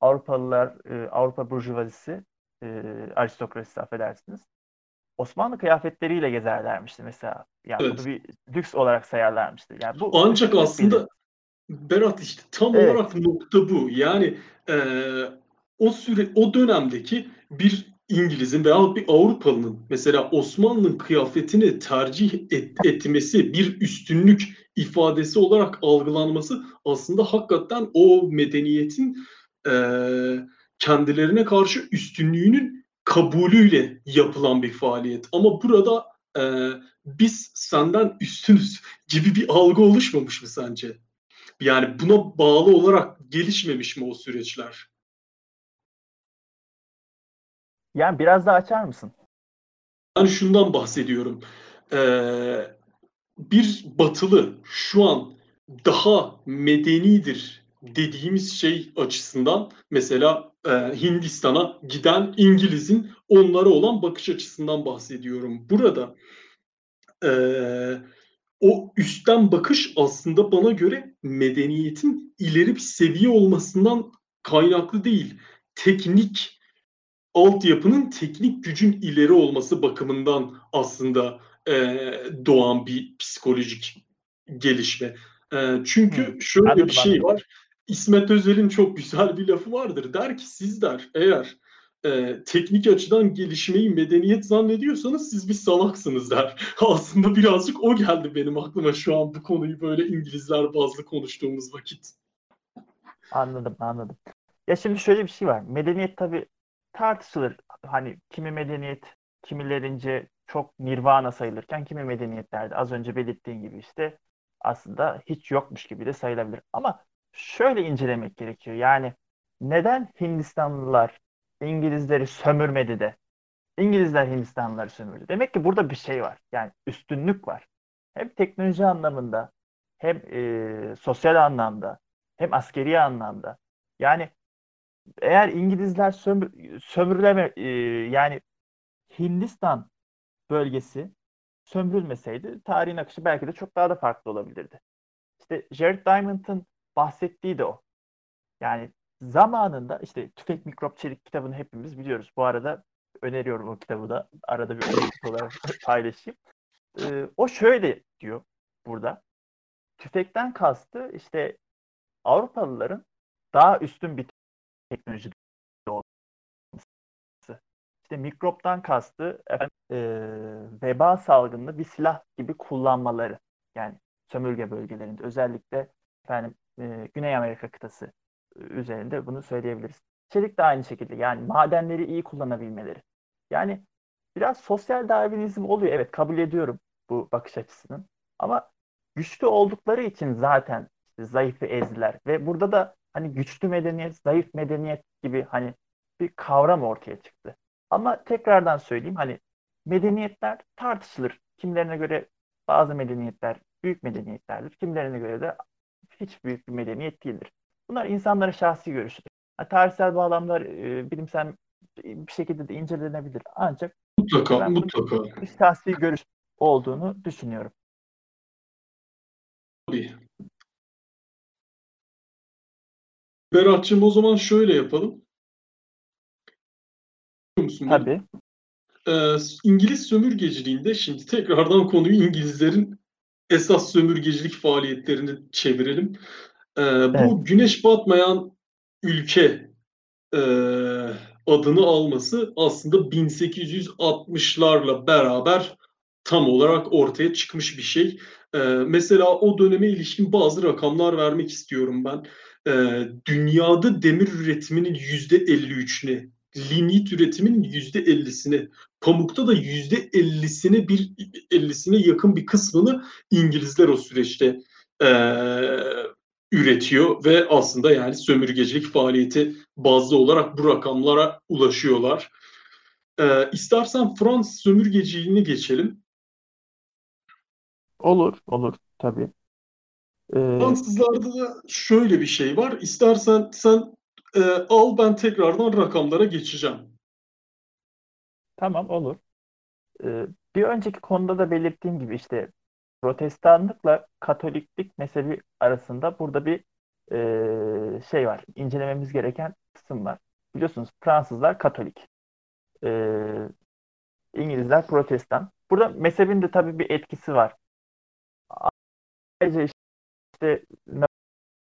S3: Avrupalılar, e, Avrupa burjuvazisi, e, aristokrasisi affedersiniz. Osmanlı kıyafetleriyle gezerlermişti mesela. Yani evet. bunu bir lüks olarak sayarlarmıştı. Yani bu
S2: Ancak aslında Berat işte tam evet. olarak nokta bu. Yani e, o süre o dönemdeki bir İngiliz'in veya bir Avrupalı'nın mesela Osmanlı'nın kıyafetini tercih et, etmesi bir üstünlük ifadesi olarak algılanması aslında hakikaten o medeniyetin e, kendilerine karşı üstünlüğünün kabulüyle yapılan bir faaliyet. Ama burada e, biz senden üstünüz gibi bir algı oluşmamış mı sence? Yani buna bağlı olarak gelişmemiş mi o süreçler?
S3: Yani biraz daha açar mısın?
S2: Ben şundan bahsediyorum. Ee, bir batılı şu an daha medenidir dediğimiz şey açısından mesela e, Hindistan'a giden İngiliz'in onlara olan bakış açısından bahsediyorum. Burada e, o üstten bakış aslında bana göre medeniyetin ileri bir seviye olmasından kaynaklı değil. Teknik altyapının teknik gücün ileri olması bakımından aslında e, doğan bir psikolojik gelişme. E, çünkü hmm. şöyle anladım, bir şey var. İsmet Özel'in çok güzel bir lafı vardır. Der ki siz der eğer e, teknik açıdan gelişmeyi medeniyet zannediyorsanız siz bir salaksınız der. [LAUGHS] Aslında birazcık o geldi benim aklıma şu an bu konuyu böyle İngilizler bazlı konuştuğumuz vakit.
S3: Anladım anladım. Ya şimdi şöyle bir şey var. Medeniyet tabii tartışılır. Hani kimi medeniyet kimilerince çok nirvana sayılırken kimi medeniyetlerde az önce belirttiğin gibi işte aslında hiç yokmuş gibi de sayılabilir. Ama şöyle incelemek gerekiyor. Yani neden Hindistanlılar İngilizleri sömürmedi de İngilizler Hindistanlıları sömürdü? Demek ki burada bir şey var. Yani üstünlük var. Hem teknoloji anlamında hem e, sosyal anlamda hem askeri anlamda. Yani eğer İngilizler sömür, sömürüleme e, yani Hindistan bölgesi sömürülmeseydi tarihin akışı belki de çok daha da farklı olabilirdi. İşte Jared Diamond'ın bahsettiği de o. Yani zamanında işte Tüfek Mikrop Çelik kitabını hepimiz biliyoruz. Bu arada öneriyorum o kitabı da. Arada bir öneri olarak [LAUGHS] paylaşayım. Ee, o şöyle diyor burada. Tüfekten kastı işte Avrupalıların daha üstün bir teknoloji olması. İşte mikroptan kastı efendim, e, veba salgınını bir silah gibi kullanmaları. Yani sömürge bölgelerinde özellikle efendim e, Güney Amerika kıtası üzerinde bunu söyleyebiliriz. Çelik de aynı şekilde yani madenleri iyi kullanabilmeleri. Yani biraz sosyal darwinizm oluyor. Evet kabul ediyorum bu bakış açısının. Ama güçlü oldukları için zaten işte zayıfı ezdiler. Ve burada da hani güçlü medeniyet, zayıf medeniyet gibi hani bir kavram ortaya çıktı. Ama tekrardan söyleyeyim hani medeniyetler tartışılır. Kimlerine göre bazı medeniyetler büyük medeniyetlerdir. Kimlerine göre de hiç büyük bir medeniyet değildir. Bunlar insanların şahsi görüşüdür. Yani tarihsel bağlamlar e, bilimsel bir şekilde de incelenebilir. Ancak
S2: mutlaka
S3: ben
S2: mutlaka
S3: bir şahsi görüş olduğunu düşünüyorum.
S2: Tabii. Berat'cığım o zaman şöyle yapalım. Musun?
S3: Tabii.
S2: Ee, İngiliz sömürgeciliğinde şimdi tekrardan konuyu İngilizlerin esas sömürgecilik faaliyetlerini çevirelim. Ee, bu
S3: Evet.
S2: güneş batmayan ülke e, adını alması aslında 1860'larla beraber tam olarak ortaya çıkmış bir şey. Ee, mesela o döneme ilişkin bazı rakamlar vermek istiyorum ben. Ee, dünyada demir üretiminin yüzde 53'üne, lignit üretiminin yüzde 50'sine, pamukta da yüzde 50'sine bir 50'sine yakın bir kısmını İngilizler o süreçte e, üretiyor ve aslında yani sömürgecilik faaliyeti bazlı olarak bu rakamlara ulaşıyorlar. Ee, istersen Fransız sömürgeciliğini geçelim.
S3: Olur, olur tabii. Ee,
S2: Fransızlarda da şöyle bir şey var. İstersen sen e, al ben tekrardan rakamlara geçeceğim.
S3: tamam olur. Ee, bir önceki konuda da belirttiğim gibi işte Protestanlıkla Katoliklik mezhebi arasında burada bir e, şey var. İncelememiz gereken kısım var. Biliyorsunuz Fransızlar Katolik. Ee, İngilizler Protestan. Burada mezhebin de tabii bir etkisi var. Ayrıca işte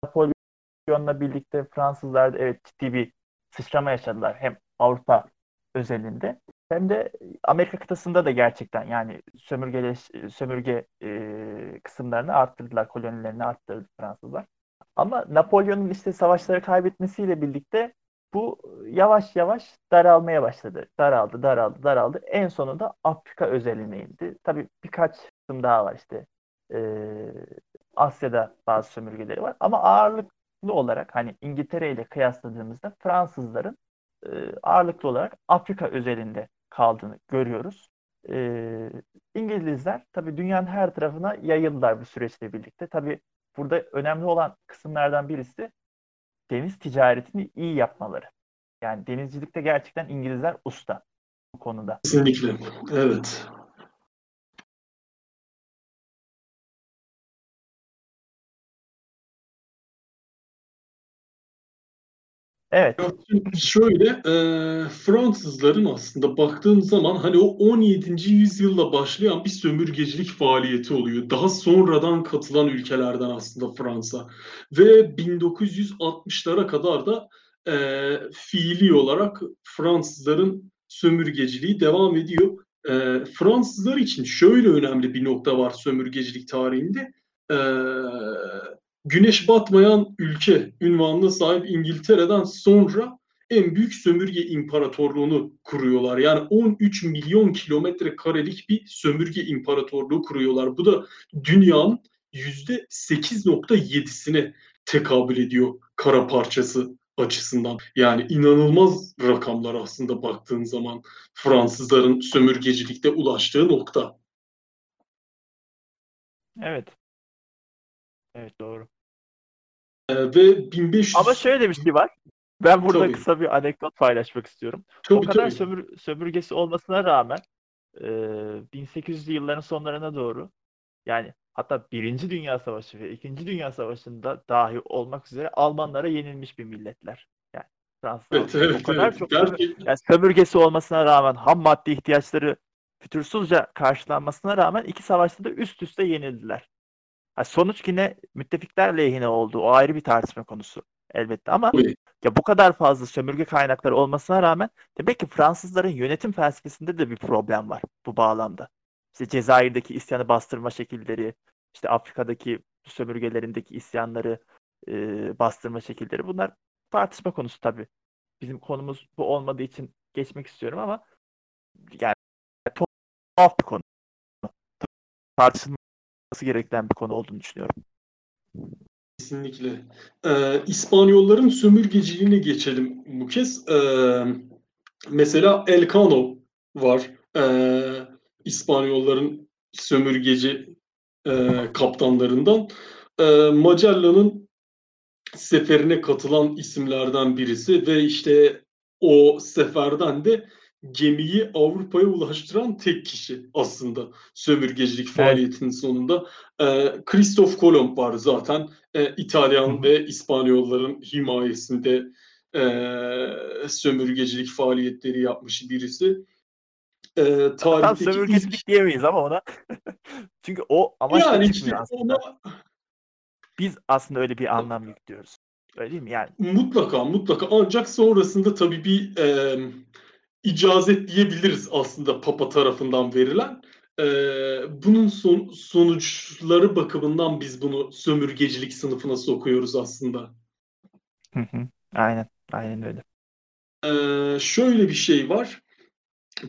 S3: Napolyon'la birlikte Fransızlar da evet ciddi bir sıçrama yaşadılar. Hem Avrupa özelinde hem de Amerika kıtasında da gerçekten yani sömürge e, kısımlarını arttırdılar, kolonilerini arttırdı Fransızlar. Ama Napolyon'un işte savaşları kaybetmesiyle birlikte bu yavaş yavaş daralmaya başladı. Daraldı, daraldı, daraldı. En sonunda Afrika özeline indi. Tabii birkaç kısım daha var işte. Ee, Asya'da bazı sömürgeleri var. Ama ağırlıklı olarak hani İngiltere ile kıyasladığımızda Fransızların e, ağırlıklı olarak Afrika özelinde kaldığını görüyoruz. E, İngilizler tabii dünyanın her tarafına yayıldılar bu süreçle birlikte. Tabii burada önemli olan kısımlardan birisi deniz ticaretini iyi yapmaları. Yani denizcilikte gerçekten İngilizler usta bu konuda.
S2: Kesinlikle. Evet.
S3: Evet.
S2: Şöyle e, Fransızların aslında baktığın zaman hani o 17. yüzyılla başlayan bir sömürgecilik faaliyeti oluyor. Daha sonradan katılan ülkelerden aslında Fransa. Ve 1960'lara kadar da e, fiili olarak Fransızların sömürgeciliği devam ediyor. E, Fransızlar için şöyle önemli bir nokta var sömürgecilik tarihinde. E, güneş batmayan ülke ünvanına sahip İngiltere'den sonra en büyük sömürge imparatorluğunu kuruyorlar. Yani 13 milyon kilometre karelik bir sömürge imparatorluğu kuruyorlar. Bu da dünyanın %8.7'sine tekabül ediyor kara parçası açısından. Yani inanılmaz rakamlar aslında baktığın zaman Fransızların sömürgecilikte ulaştığı nokta.
S3: Evet. Evet doğru.
S2: Ee, ve 1500
S3: Ama şöyle bir şey var. Ben burada
S2: Tabii.
S3: kısa bir anekdot paylaşmak istiyorum.
S2: tabii,
S3: o kadar
S2: tabii.
S3: sömür, sömürgesi olmasına rağmen e, 1800'lü yılların sonlarına doğru yani hatta Birinci Dünya Savaşı ve İkinci Dünya Savaşı'nda dahi olmak üzere Almanlara yenilmiş bir milletler. Yani Fransızlar
S2: Evet, evet,
S3: o kadar
S2: evet.
S3: çok
S2: Gerçekten.
S3: yani sömürgesi olmasına rağmen ham maddi ihtiyaçları fütursuzca karşılanmasına rağmen iki savaşta da üst üste yenildiler. Ha, sonuç yine müttefikler lehine oldu. O ayrı bir tartışma konusu elbette ama ya bu kadar fazla sömürge kaynakları olmasına rağmen demek ki Fransızların yönetim felsefesinde de bir problem var bu bağlamda. İşte Cezayir'deki isyanı bastırma şekilleri, işte Afrika'daki sömürgelerindeki isyanları e, bastırma şekilleri bunlar tartışma konusu tabii. Bizim konumuz bu olmadığı için geçmek istiyorum ama yani tuhaf bir konu. Tartışılması gereken bir konu olduğunu düşünüyorum.
S2: Kesinlikle. Ee, İspanyolların sömürgeciliğine geçelim bu kez. Ee, mesela Elcano var. Ee, İspanyolların sömürgeci e, kaptanlarından. Ee, Magellan'ın seferine katılan isimlerden birisi ve işte o seferden de gemiyi Avrupa'ya ulaştıran tek kişi aslında sömürgecilik faaliyetinin sonunda. Ee, Christoph Kolomb var zaten. Ee, İtalyan
S3: Hı
S2: ve İspanyolların himayesinde e, sömürgecilik faaliyetleri yapmış birisi. Ee,
S3: Tam sömürgecilik
S2: ilk-
S3: diyemeyiz ama ona. [LAUGHS] Çünkü o amaçla
S2: yani işte
S3: aslında.
S2: ona [LAUGHS]
S3: Biz aslında öyle bir anlam yüklüyoruz. Öyle değil mi? Yani
S2: Mutlaka mutlaka ancak sonrasında tabii bir e, icazet diyebiliriz aslında Papa tarafından verilen. E, bunun son, sonuçları bakımından biz bunu sömürgecilik sınıfına sokuyoruz aslında.
S3: Hı hı. aynen. Aynen öyle.
S2: E, şöyle bir şey var.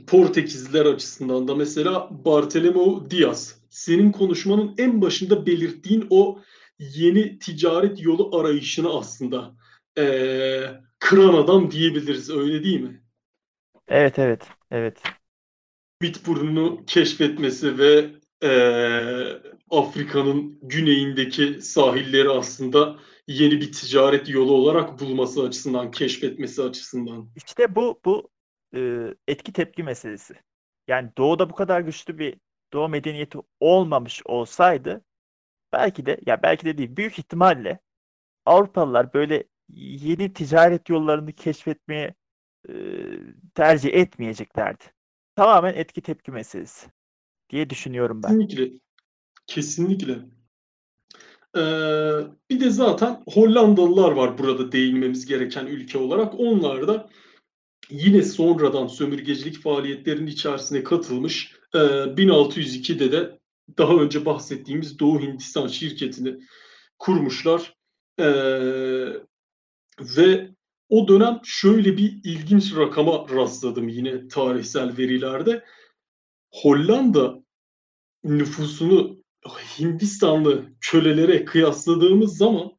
S2: Portekizliler açısından da mesela Bartolomeu Diaz. Senin konuşmanın en başında belirttiğin o yeni ticaret yolu arayışını aslında e, kıran adam diyebiliriz öyle değil mi?
S3: Evet evet. Evet.
S2: Bitburnu'nu keşfetmesi ve eee, Afrika'nın güneyindeki sahilleri aslında yeni bir ticaret yolu olarak bulması açısından, keşfetmesi açısından.
S3: İşte bu bu e, etki tepki meselesi. Yani doğuda bu kadar güçlü bir doğu medeniyeti olmamış olsaydı belki de ya belki de değil büyük ihtimalle Avrupalılar böyle yeni ticaret yollarını keşfetmeye e, tercih etmeyeceklerdi. Tamamen etki tepki meselesi diye düşünüyorum ben.
S2: Kesinlikle. Kesinlikle. Eee, bir de zaten Hollandalılar var burada değinmemiz gereken ülke olarak. Onlar da yine sonradan sömürgecilik faaliyetlerinin içerisine katılmış. Eee, 1602'de de daha önce bahsettiğimiz Doğu Hindistan şirketini kurmuşlar. Eee, ve o dönem şöyle bir ilginç rakama rastladım yine tarihsel verilerde. Hollanda nüfusunu Hindistanlı kölelere kıyasladığımız zaman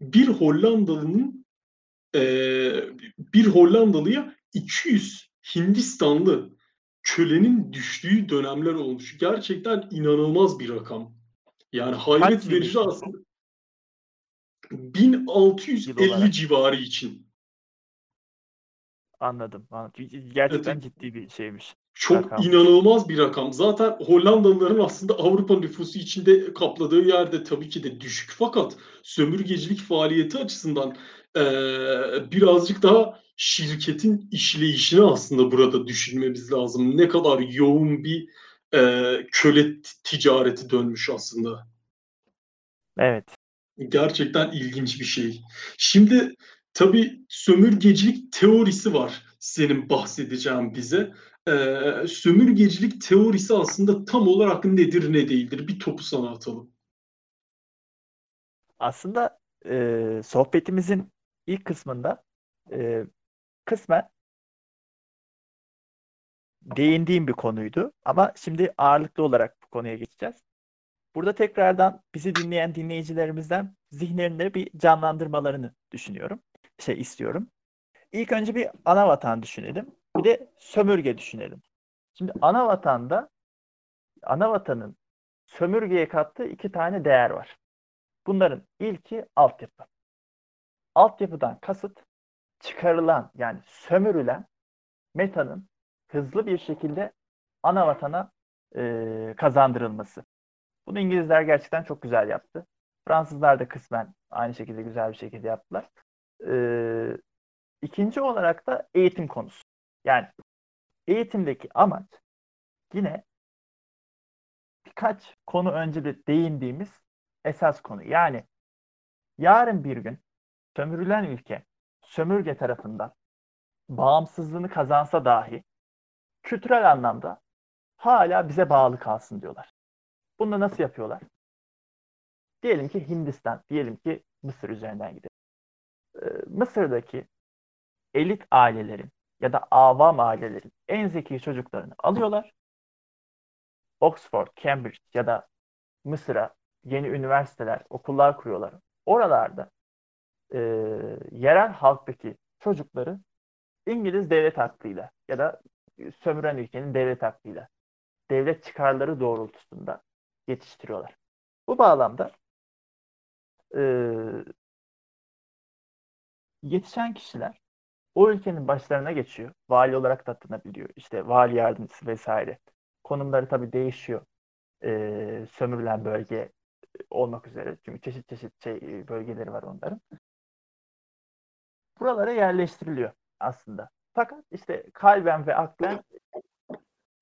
S2: bir Hollandalı'nın eee, bir Hollandalı'ya 200 Hindistanlı kölenin düştüğü dönemler olmuş. Gerçekten inanılmaz bir rakam. Yani hayret verici aslında.
S3: Yıl
S2: 1650
S3: olarak.
S2: civarı için.
S3: Anladım. Gerçekten
S2: Evet.
S3: ciddi bir şeymiş.
S2: Çok
S3: Rakam.
S2: inanılmaz bir rakam. Zaten Hollandalıların aslında Avrupa nüfusu içinde kapladığı yerde tabii ki de düşük. Fakat sömürgecilik faaliyeti açısından eee, birazcık daha şirketin işleyişini aslında burada düşünmemiz lazım. Ne kadar yoğun bir eee, köle ticareti dönmüş aslında.
S3: Evet.
S2: Gerçekten ilginç bir şey. Şimdi tabii sömürgecilik teorisi var senin bahsedeceğin bize. Ee, sömürgecilik teorisi aslında tam olarak nedir ne değildir? Bir topu sana atalım.
S3: Aslında e, sohbetimizin ilk kısmında e, kısmen değindiğim bir konuydu. Ama şimdi ağırlıklı olarak bu konuya geçeceğiz. Burada tekrardan bizi dinleyen dinleyicilerimizden zihinlerinde bir canlandırmalarını düşünüyorum. Şey istiyorum. İlk önce bir ana vatan düşünelim. Bir de sömürge düşünelim. Şimdi ana vatanda ana vatanın sömürgeye kattığı iki tane değer var. Bunların ilki altyapı. Altyapıdan kasıt çıkarılan yani sömürülen metanın hızlı bir şekilde ana vatana e, kazandırılması. Bunu İngilizler gerçekten çok güzel yaptı. Fransızlar da kısmen aynı şekilde güzel bir şekilde yaptılar. E, ikinci olarak da eğitim konusu. Yani eğitimdeki amaç yine birkaç konu önce de değindiğimiz esas konu. Yani yarın bir gün sömürülen ülke sömürge tarafından bağımsızlığını kazansa dahi kültürel anlamda hala bize bağlı kalsın diyorlar. Bunu nasıl yapıyorlar? Diyelim ki Hindistan, diyelim ki Mısır üzerinden gidelim. Ee, Mısır'daki elit ailelerin ya da avam ailelerin en zeki çocuklarını alıyorlar. Oxford, Cambridge ya da Mısır'a yeni üniversiteler, okullar kuruyorlar. Oralarda e, yerel halktaki çocukları İngiliz devlet hakkıyla ya da sömüren ülkenin devlet hakkıyla, devlet çıkarları doğrultusunda yetiştiriyorlar. Bu bağlamda e, yetişen kişiler o ülkenin başlarına geçiyor. Vali olarak da atanabiliyor. İşte vali yardımcısı vesaire. Konumları tabii değişiyor. E, sömürülen bölge olmak üzere. Çünkü çeşit çeşit şey, bölgeleri var onların. Buralara yerleştiriliyor aslında. Fakat işte kalben ve aklen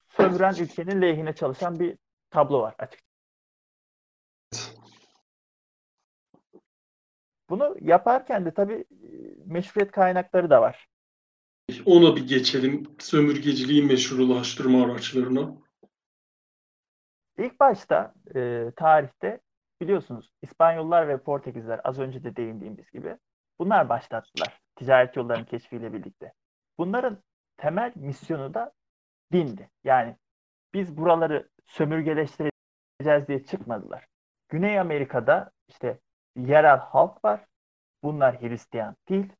S3: sömüren ülkenin lehine çalışan bir tablo var açıkçası. Bunu yaparken de tabii meşruiyet kaynakları da var.
S2: Ona bir geçelim. Sömürgeciliği meşrulaştırma araçlarına.
S3: İlk başta e, tarihte biliyorsunuz İspanyollar ve Portekizler az önce de değindiğimiz gibi bunlar başlattılar ticaret yollarının keşfiyle birlikte. Bunların temel misyonu da dindi. Yani biz buraları sömürgeleştireceğiz diye çıkmadılar. Güney Amerika'da işte yerel halk var. Bunlar Hristiyan değil.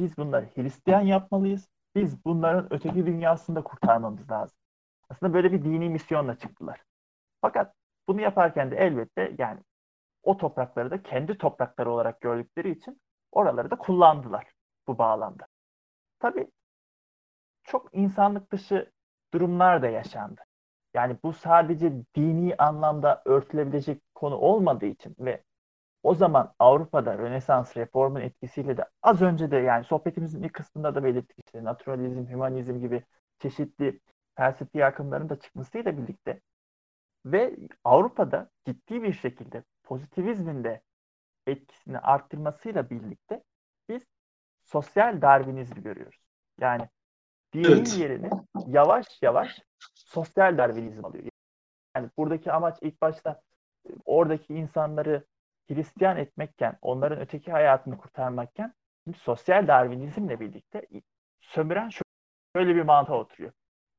S3: Biz bunları Hristiyan yapmalıyız. Biz bunların öteki dünyasında kurtarmamız lazım. Aslında böyle bir dini misyonla çıktılar. Fakat bunu yaparken de elbette yani o toprakları da kendi toprakları olarak gördükleri için oraları da kullandılar bu bağlamda. Tabii çok insanlık dışı durumlar da yaşandı. Yani bu sadece dini anlamda örtülebilecek konu olmadığı için ve o zaman Avrupa'da Rönesans reformun etkisiyle de az önce de yani sohbetimizin ilk kısmında da belirttik işte naturalizm, hümanizm gibi çeşitli felsefi akımların da çıkmasıyla birlikte ve Avrupa'da ciddi bir şekilde pozitivizmin de etkisini arttırmasıyla birlikte biz sosyal darwinizmi görüyoruz. Yani dinin evet. yerini yavaş yavaş sosyal darwinizm alıyor. Yani buradaki amaç ilk başta oradaki insanları Hristiyan etmekken, onların öteki hayatını kurtarmakken şimdi sosyal darwinizmle birlikte sömüren şöyle bir mantığa oturuyor.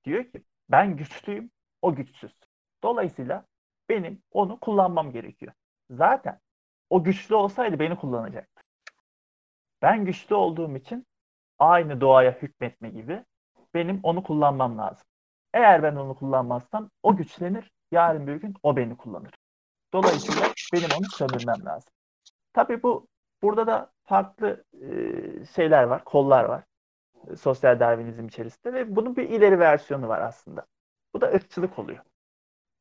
S3: Diyor ki ben güçlüyüm, o güçsüz. Dolayısıyla benim onu kullanmam gerekiyor. Zaten o güçlü olsaydı beni kullanacaktı. Ben güçlü olduğum için aynı doğaya hükmetme gibi benim onu kullanmam lazım. Eğer ben onu kullanmazsam o güçlenir. Yarın bir gün o beni kullanır. Dolayısıyla benim onu sömürmem lazım. Tabii bu burada da farklı e, şeyler var, kollar var. E, sosyal Darwinizm içerisinde ve bunun bir ileri versiyonu var aslında. Bu da ırkçılık oluyor.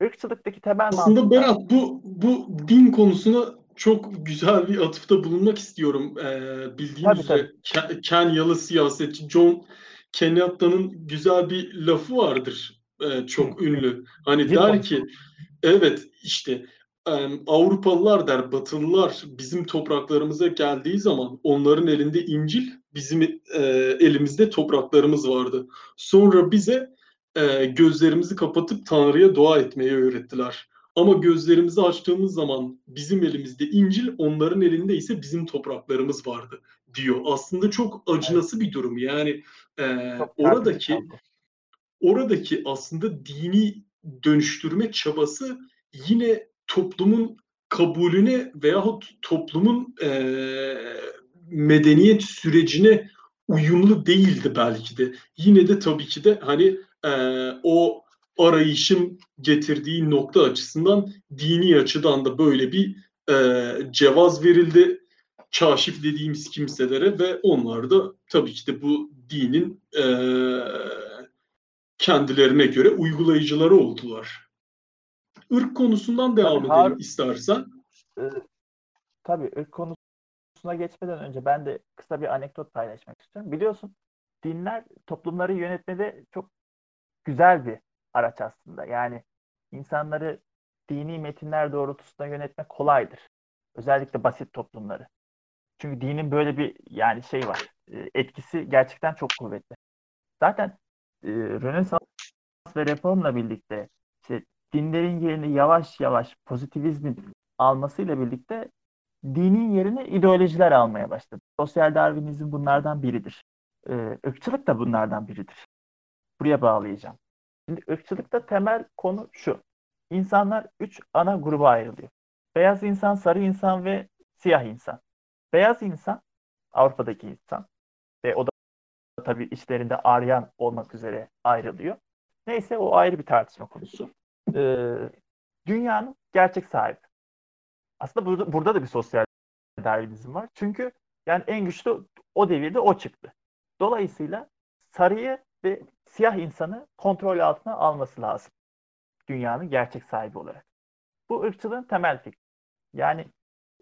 S3: Irkçılıktaki temel
S2: Aslında mantıklar... Berat bu bu din konusuna çok güzel bir atıfta bulunmak istiyorum. Ee, bildiğiniz üzere Kenyalı siyasetçi John Kenyatta'nın güzel bir lafı vardır. Ee, çok ünlü. Hani der ki evet işte Avrupalılar der, Batılılar bizim topraklarımıza geldiği zaman onların elinde İncil, bizim e, elimizde topraklarımız vardı. Sonra bize e, gözlerimizi kapatıp Tanrı'ya dua etmeyi öğrettiler. Ama gözlerimizi açtığımız zaman bizim elimizde İncil, onların elinde ise bizim topraklarımız vardı diyor. Aslında çok acınası bir durum. Yani e, oradaki oradaki aslında dini dönüştürme çabası yine toplumun kabulüne veyahut toplumun e, medeniyet sürecine uyumlu değildi belki de. Yine de tabii ki de hani e, o arayışın getirdiği nokta açısından dini açıdan da böyle bir e, cevaz verildi kaşif dediğimiz kimselere ve onlar da tabii ki de bu dinin e, kendilerine göre uygulayıcıları oldular. Irk konusundan devam tabii, edelim istersen.
S3: E, tabii ırk konusuna geçmeden önce ben de kısa bir anekdot paylaşmak istiyorum. Biliyorsun dinler toplumları yönetmede çok güzel bir araç aslında. Yani insanları dini metinler doğrultusunda yönetmek kolaydır. Özellikle basit toplumları. Çünkü dinin böyle bir yani şey var. E, etkisi gerçekten çok kuvvetli. Zaten e, Rönesans ve reformla birlikte işte dinlerin yerini yavaş yavaş pozitivizmin almasıyla birlikte dinin yerine ideolojiler almaya başladı. Sosyal Darwinizm bunlardan biridir. Ee, ırkçılık da bunlardan biridir. Buraya bağlayacağım. Şimdi ırkçılıkta temel konu şu. İnsanlar üç ana gruba ayrılıyor. Beyaz insan, sarı insan ve siyah insan. Beyaz insan, Avrupa'daki insan ve o da tabii içlerinde Aryan olmak üzere ayrılıyor. Neyse o ayrı bir tartışma konusu. Ee, dünyanın gerçek sahibi. Aslında burada, burada da bir sosyal darwinizm var. Çünkü yani en güçlü o devirde o çıktı. Dolayısıyla sarıyı ve siyah insanı kontrol altına alması lazım. Dünyanın gerçek sahibi olarak. Bu ırkçılığın temel fikri. Yani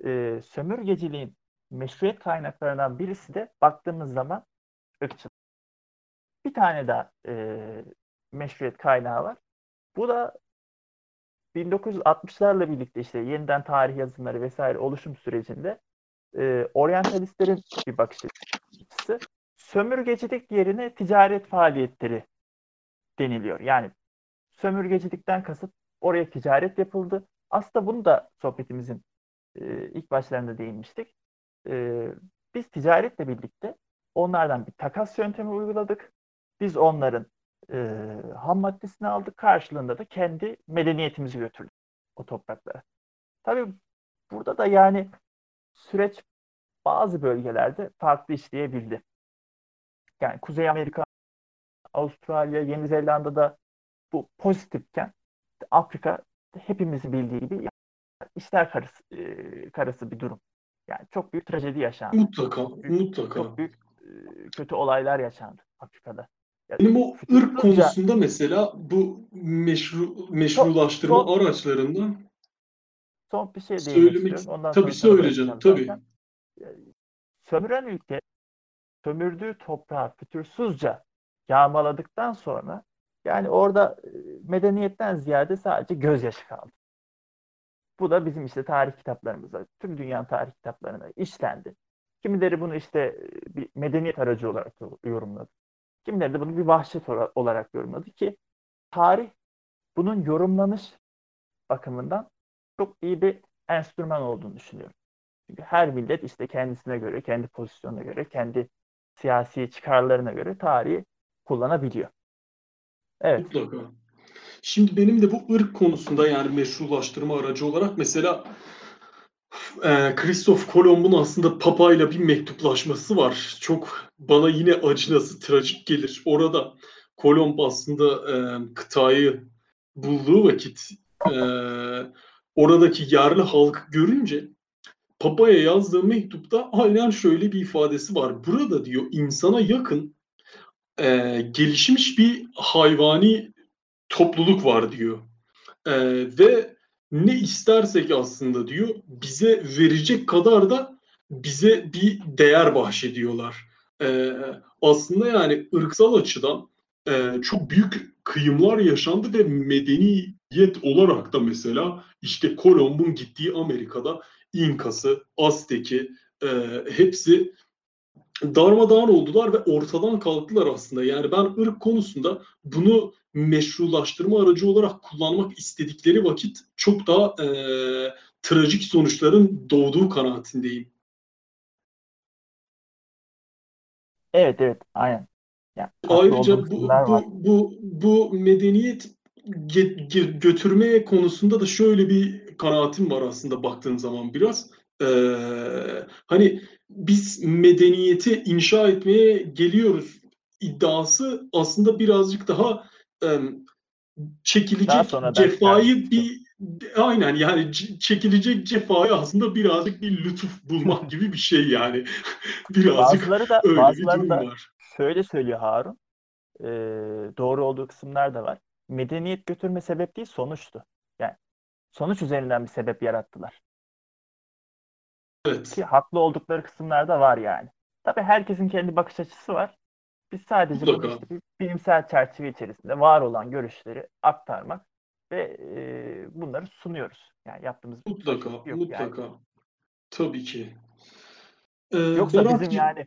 S3: e, sömürgeciliğin meşruiyet kaynaklarından birisi de baktığımız zaman ırkçılık. Bir tane daha e, meşruiyet kaynağı var. Bu da 1960'larla birlikte işte yeniden tarih yazımları vesaire oluşum sürecinde e, oryantalistlerin bir bakış açısı sömürgecilik yerine ticaret faaliyetleri deniliyor. Yani sömürgecilikten kasıt oraya ticaret yapıldı. Aslında bunu da sohbetimizin e, ilk başlarında değinmiştik. E, biz ticaretle birlikte onlardan bir takas yöntemi uyguladık. Biz onların e, ham maddesini aldık. Karşılığında da kendi medeniyetimizi götürdük o topraklara. Tabii burada da yani süreç bazı bölgelerde farklı işleyebildi. Yani Kuzey Amerika, Avustralya, Yeni Zelanda'da bu pozitifken Afrika hepimizin bildiği gibi yani işler karısı, e, karısı bir durum. Yani çok büyük trajedi yaşandı.
S2: Mutlaka, büyük, mutlaka.
S3: Çok büyük e, kötü olaylar yaşandı Afrika'da.
S2: Yani Benim o ırk konusunda mesela bu meşru meşrulaştırma son, araçlarından
S3: son bir şey söylemek
S2: Ondan tabii söyleyeceğim tabii.
S3: Sömüren ülke sömürdüğü toprağı fütursuzca yağmaladıktan sonra yani orada e, medeniyetten ziyade sadece gözyaşı kaldı. Bu da bizim işte tarih kitaplarımızda, tüm dünya tarih kitaplarında işlendi. Kimileri bunu işte e, bir medeniyet aracı olarak yorumladı. Kimileri de bunu bir vahşet olarak yorumladı ki tarih bunun yorumlanış bakımından çok iyi bir enstrüman olduğunu düşünüyorum. Çünkü her millet işte kendisine göre, kendi pozisyonuna göre, kendi siyasi çıkarlarına göre tarihi kullanabiliyor. Evet.
S2: Mutlaka. Şimdi benim de bu ırk konusunda yani meşrulaştırma aracı olarak mesela e, Christoph Kolomb'un aslında Papa ile bir mektuplaşması var. Çok bana yine acınası, trajik gelir. Orada Kolomb aslında e, kıtayı bulduğu vakit e, oradaki yerli halk görünce Papa'ya yazdığı mektupta aynen şöyle bir ifadesi var. Burada diyor insana yakın e, gelişmiş bir hayvani topluluk var diyor. E, ve ne istersek aslında diyor bize verecek kadar da bize bir değer bahşediyorlar. E, aslında yani ırksal açıdan e, çok büyük kıyımlar yaşandı ve medeniyet olarak da mesela işte Kolomb'un gittiği Amerika'da İnkası, Aztek'i e, hepsi darmadağın oldular ve ortadan kalktılar aslında. Yani ben ırk konusunda bunu meşrulaştırma aracı olarak kullanmak istedikleri vakit çok daha e, trajik sonuçların doğduğu kanaatindeyim.
S3: Evet evet aynen.
S2: Yani Ayrıca bu, bu, bu, bu medeniyet götürme konusunda da şöyle bir kanaatim var aslında baktığın zaman biraz. Ee, hani biz medeniyeti inşa etmeye geliyoruz iddiası aslında birazcık daha e, çekilecek daha cefayı bir aynen yani çekilecek cefayı aslında birazcık bir lütuf bulmak [LAUGHS] gibi bir şey yani. [LAUGHS] birazcık
S3: bazıları da, öyle bazıları bir da var. Şöyle söylüyor Harun. E, doğru olduğu kısımlar da var. Medeniyet götürme sebep değil sonuçtu. Yani sonuç üzerinden bir sebep yarattılar.
S2: Evet.
S3: Ki haklı oldukları kısımlar da var yani. Tabii herkesin kendi bakış açısı var. Biz sadece bunu işte bir bilimsel çerçeve içerisinde var olan görüşleri aktarmak ve e, bunları sunuyoruz. Yani yaptığımız
S2: mutlaka, şey yok mutlaka. Yani. Tabii ki.
S3: Ee, Yoksa Berat bizim yani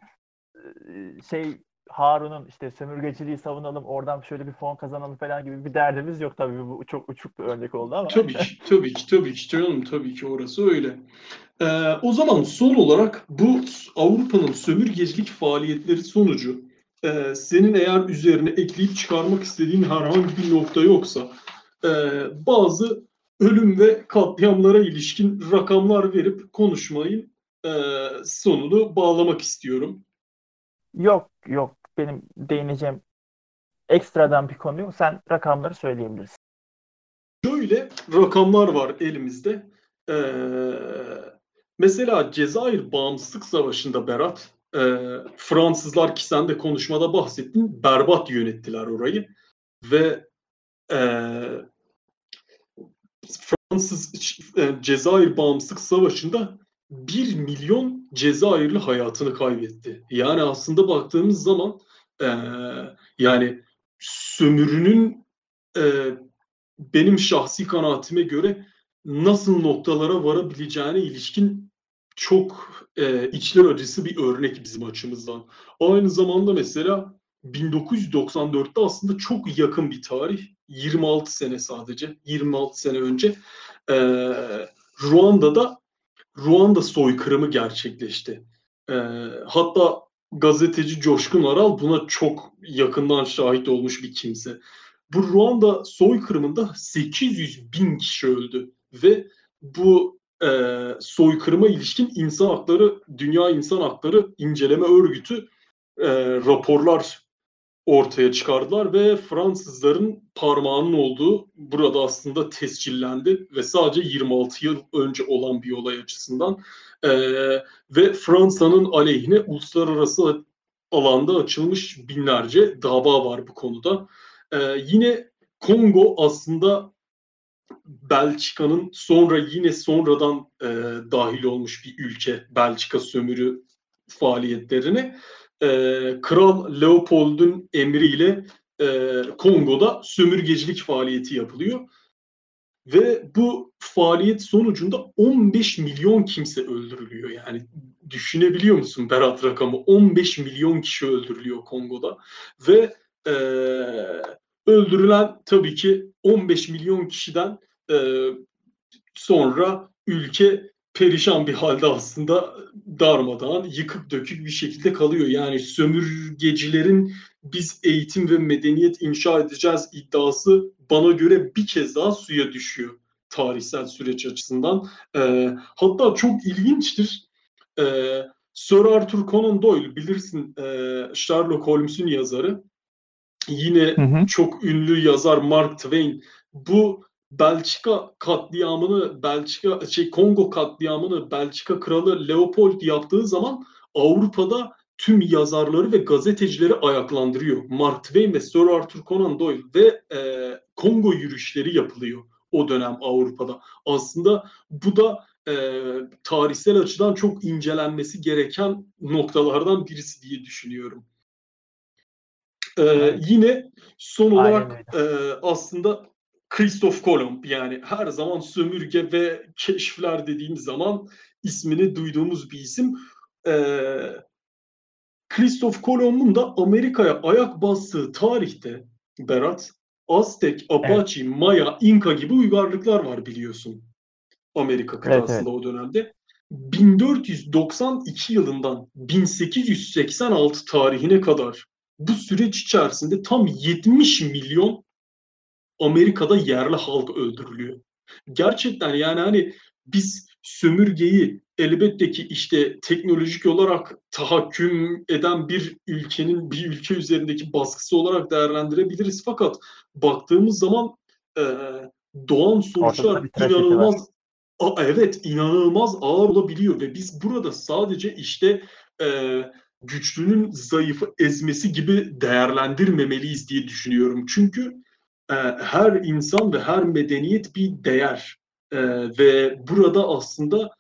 S3: şey Harun'un işte sömürgeciliği savunalım, oradan şöyle bir fon kazanalım falan gibi bir derdimiz yok tabii. Bu çok uçuk bir örnek oldu ama.
S2: Tabii ki, tabii ki, tabii ki canım, tabii ki orası öyle. Ee, o zaman son olarak bu Avrupa'nın sömürgecilik faaliyetleri sonucu e, senin eğer üzerine ekleyip çıkarmak istediğin herhangi bir nokta yoksa e, bazı ölüm ve katliamlara ilişkin rakamlar verip konuşmayı e, sonunu bağlamak istiyorum.
S3: Yok yok benim değineceğim ekstradan bir konu yok. Sen rakamları söyleyebilirsin.
S2: Şöyle rakamlar var elimizde. Ee, mesela Cezayir Bağımsızlık Savaşı'nda Berat, e, Fransızlar ki sen de konuşmada bahsettin, berbat yönettiler orayı. Ve e, Fransız e, Cezayir Bağımsızlık Savaşı'nda 1 milyon Cezayirli hayatını kaybetti. Yani aslında baktığımız zaman e, yani sömürünün e, benim şahsi kanaatime göre nasıl noktalara varabileceğine ilişkin çok e, içler acısı bir örnek bizim açımızdan. Aynı zamanda mesela 1994'te aslında çok yakın bir tarih, 26 sene sadece, 26 sene önce e, Ruanda'da Ruanda soykırımı gerçekleşti. E, hatta gazeteci Coşkun Aral buna çok yakından şahit olmuş bir kimse. Bu Ruanda soykırımında 800 bin kişi öldü ve bu e, soykırıma ilişkin insan hakları, Dünya İnsan Hakları İnceleme Örgütü e, raporlar ortaya çıkardılar ve Fransızların parmağının olduğu burada aslında tescillendi ve sadece 26 yıl önce olan bir olay açısından e, ve Fransa'nın aleyhine uluslararası alanda açılmış binlerce dava var bu konuda. E, yine Kongo aslında Belçika'nın sonra yine sonradan e, dahil olmuş bir ülke Belçika sömürü faaliyetlerine e, Kral Leopold'un emriyle e, Kongo'da sömürgecilik faaliyeti yapılıyor. Ve bu faaliyet sonucunda 15 milyon kimse öldürülüyor. Yani düşünebiliyor musun Berat rakamı? 15 milyon kişi öldürülüyor Kongo'da. Ve e, öldürülen tabii ki 15 milyon kişiden e, sonra ülke perişan bir halde aslında darmadağın, yıkık dökük bir şekilde kalıyor. Yani sömürgecilerin biz eğitim ve medeniyet inşa edeceğiz iddiası bana göre bir kez daha suya düşüyor tarihsel süreç açısından. E, hatta çok ilginçtir. E, Sir Arthur Conan Doyle bilirsin e, Sherlock Holmes'un yazarı. Yine hı hı. çok ünlü yazar Mark Twain bu Belçika katliamını, Belçika şey Kongo katliamını Belçika kralı Leopold yaptığı zaman Avrupa'da tüm yazarları ve gazetecileri ayaklandırıyor. Mark Twain ve Sir Arthur Conan Doyle ve e, Kongo yürüyüşleri yapılıyor o dönem Avrupa'da. Aslında bu da e, tarihsel açıdan çok incelenmesi gereken noktalardan birisi diye düşünüyorum. Ee, evet. Yine son olarak e, aslında Christoph Kolomb yani her zaman sömürge ve keşifler dediğimiz zaman ismini duyduğumuz bir isim. Ee, Kristof Kolomb'un da Amerika'ya ayak bastığı tarihte Berat, Aztek, Apache, evet. Maya, Inka gibi uygarlıklar var biliyorsun. Amerika kıtasında evet, evet. o dönemde. 1492 yılından 1886 tarihine kadar bu süreç içerisinde tam 70 milyon Amerika'da yerli halk öldürülüyor. Gerçekten yani hani biz sömürgeyi elbette ki işte teknolojik olarak tahakküm eden bir ülkenin bir ülke üzerindeki baskısı olarak değerlendirebiliriz. Fakat baktığımız zaman e, doğan sonuçlar inanılmaz a, evet inanılmaz ağır olabiliyor ve biz burada sadece işte e, güçlünün zayıfı ezmesi gibi değerlendirmemeliyiz diye düşünüyorum. Çünkü her insan ve her medeniyet bir değer e, ve burada aslında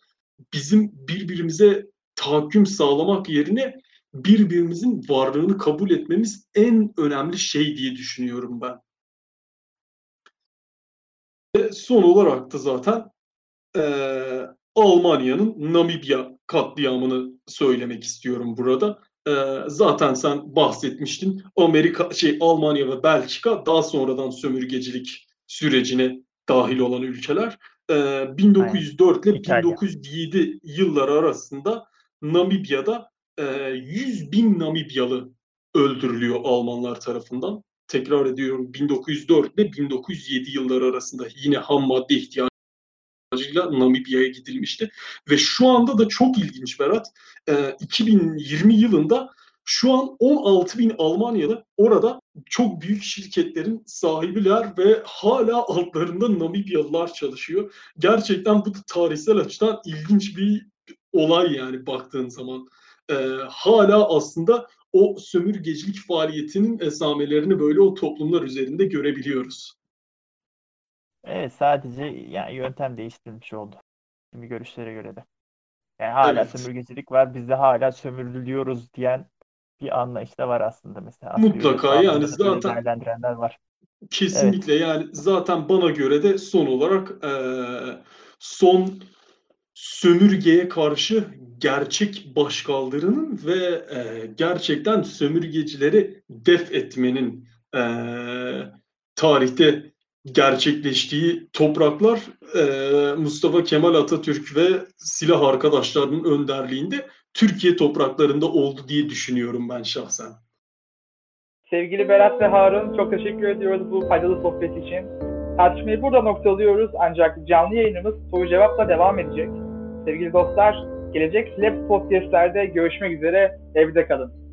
S2: bizim birbirimize tahakküm sağlamak yerine birbirimizin varlığını kabul etmemiz en önemli şey diye düşünüyorum ben. Ve son olarak da zaten e, Almanya'nın Namibya katliamını söylemek istiyorum burada. E, zaten sen bahsetmiştin. Amerika, şey Almanya ve Belçika daha sonradan sömürgecilik sürecine dahil olan ülkeler. E, 1904 ile 1907 yılları arasında Namibya'da e, 100 bin Namibyalı öldürülüyor Almanlar tarafından. Tekrar ediyorum 1904 ile 1907 yılları arasında yine ham madde ihtiyacı amacıyla Namibya'ya gidilmişti. Ve şu anda da çok ilginç Berat. E, 2020 yılında şu an 16 bin Almanyalı orada çok büyük şirketlerin sahibiler ve hala altlarında Namibyalılar çalışıyor. Gerçekten bu tarihsel açıdan ilginç bir olay yani baktığın zaman. Ee, hala aslında o sömürgecilik faaliyetinin esamelerini böyle o toplumlar üzerinde görebiliyoruz.
S3: Evet sadece yani yöntem değiştirilmiş oldu. Şimdi görüşlere göre de. Yani hala evet. sömürgecilik var. Biz de hala sömürülüyoruz diyen bir anlayış da var aslında mesela.
S2: Mutlaka yani zaten
S3: değerlendirenler var.
S2: Kesinlikle evet. yani zaten bana göre de son olarak e, son sömürgeye karşı gerçek başkaldırının ve e, gerçekten sömürgecileri def etmenin e, tarihte gerçekleştiği topraklar e, Mustafa Kemal Atatürk ve silah arkadaşlarının önderliğinde Türkiye topraklarında oldu diye düşünüyorum ben şahsen.
S1: Sevgili Berat ve Harun çok teşekkür ediyoruz bu faydalı sohbet için. Tartışmayı burada noktalıyoruz ancak canlı yayınımız soru cevapla devam edecek. Sevgili dostlar, gelecek Lab Podcast'lerde görüşmek üzere. Evde kalın.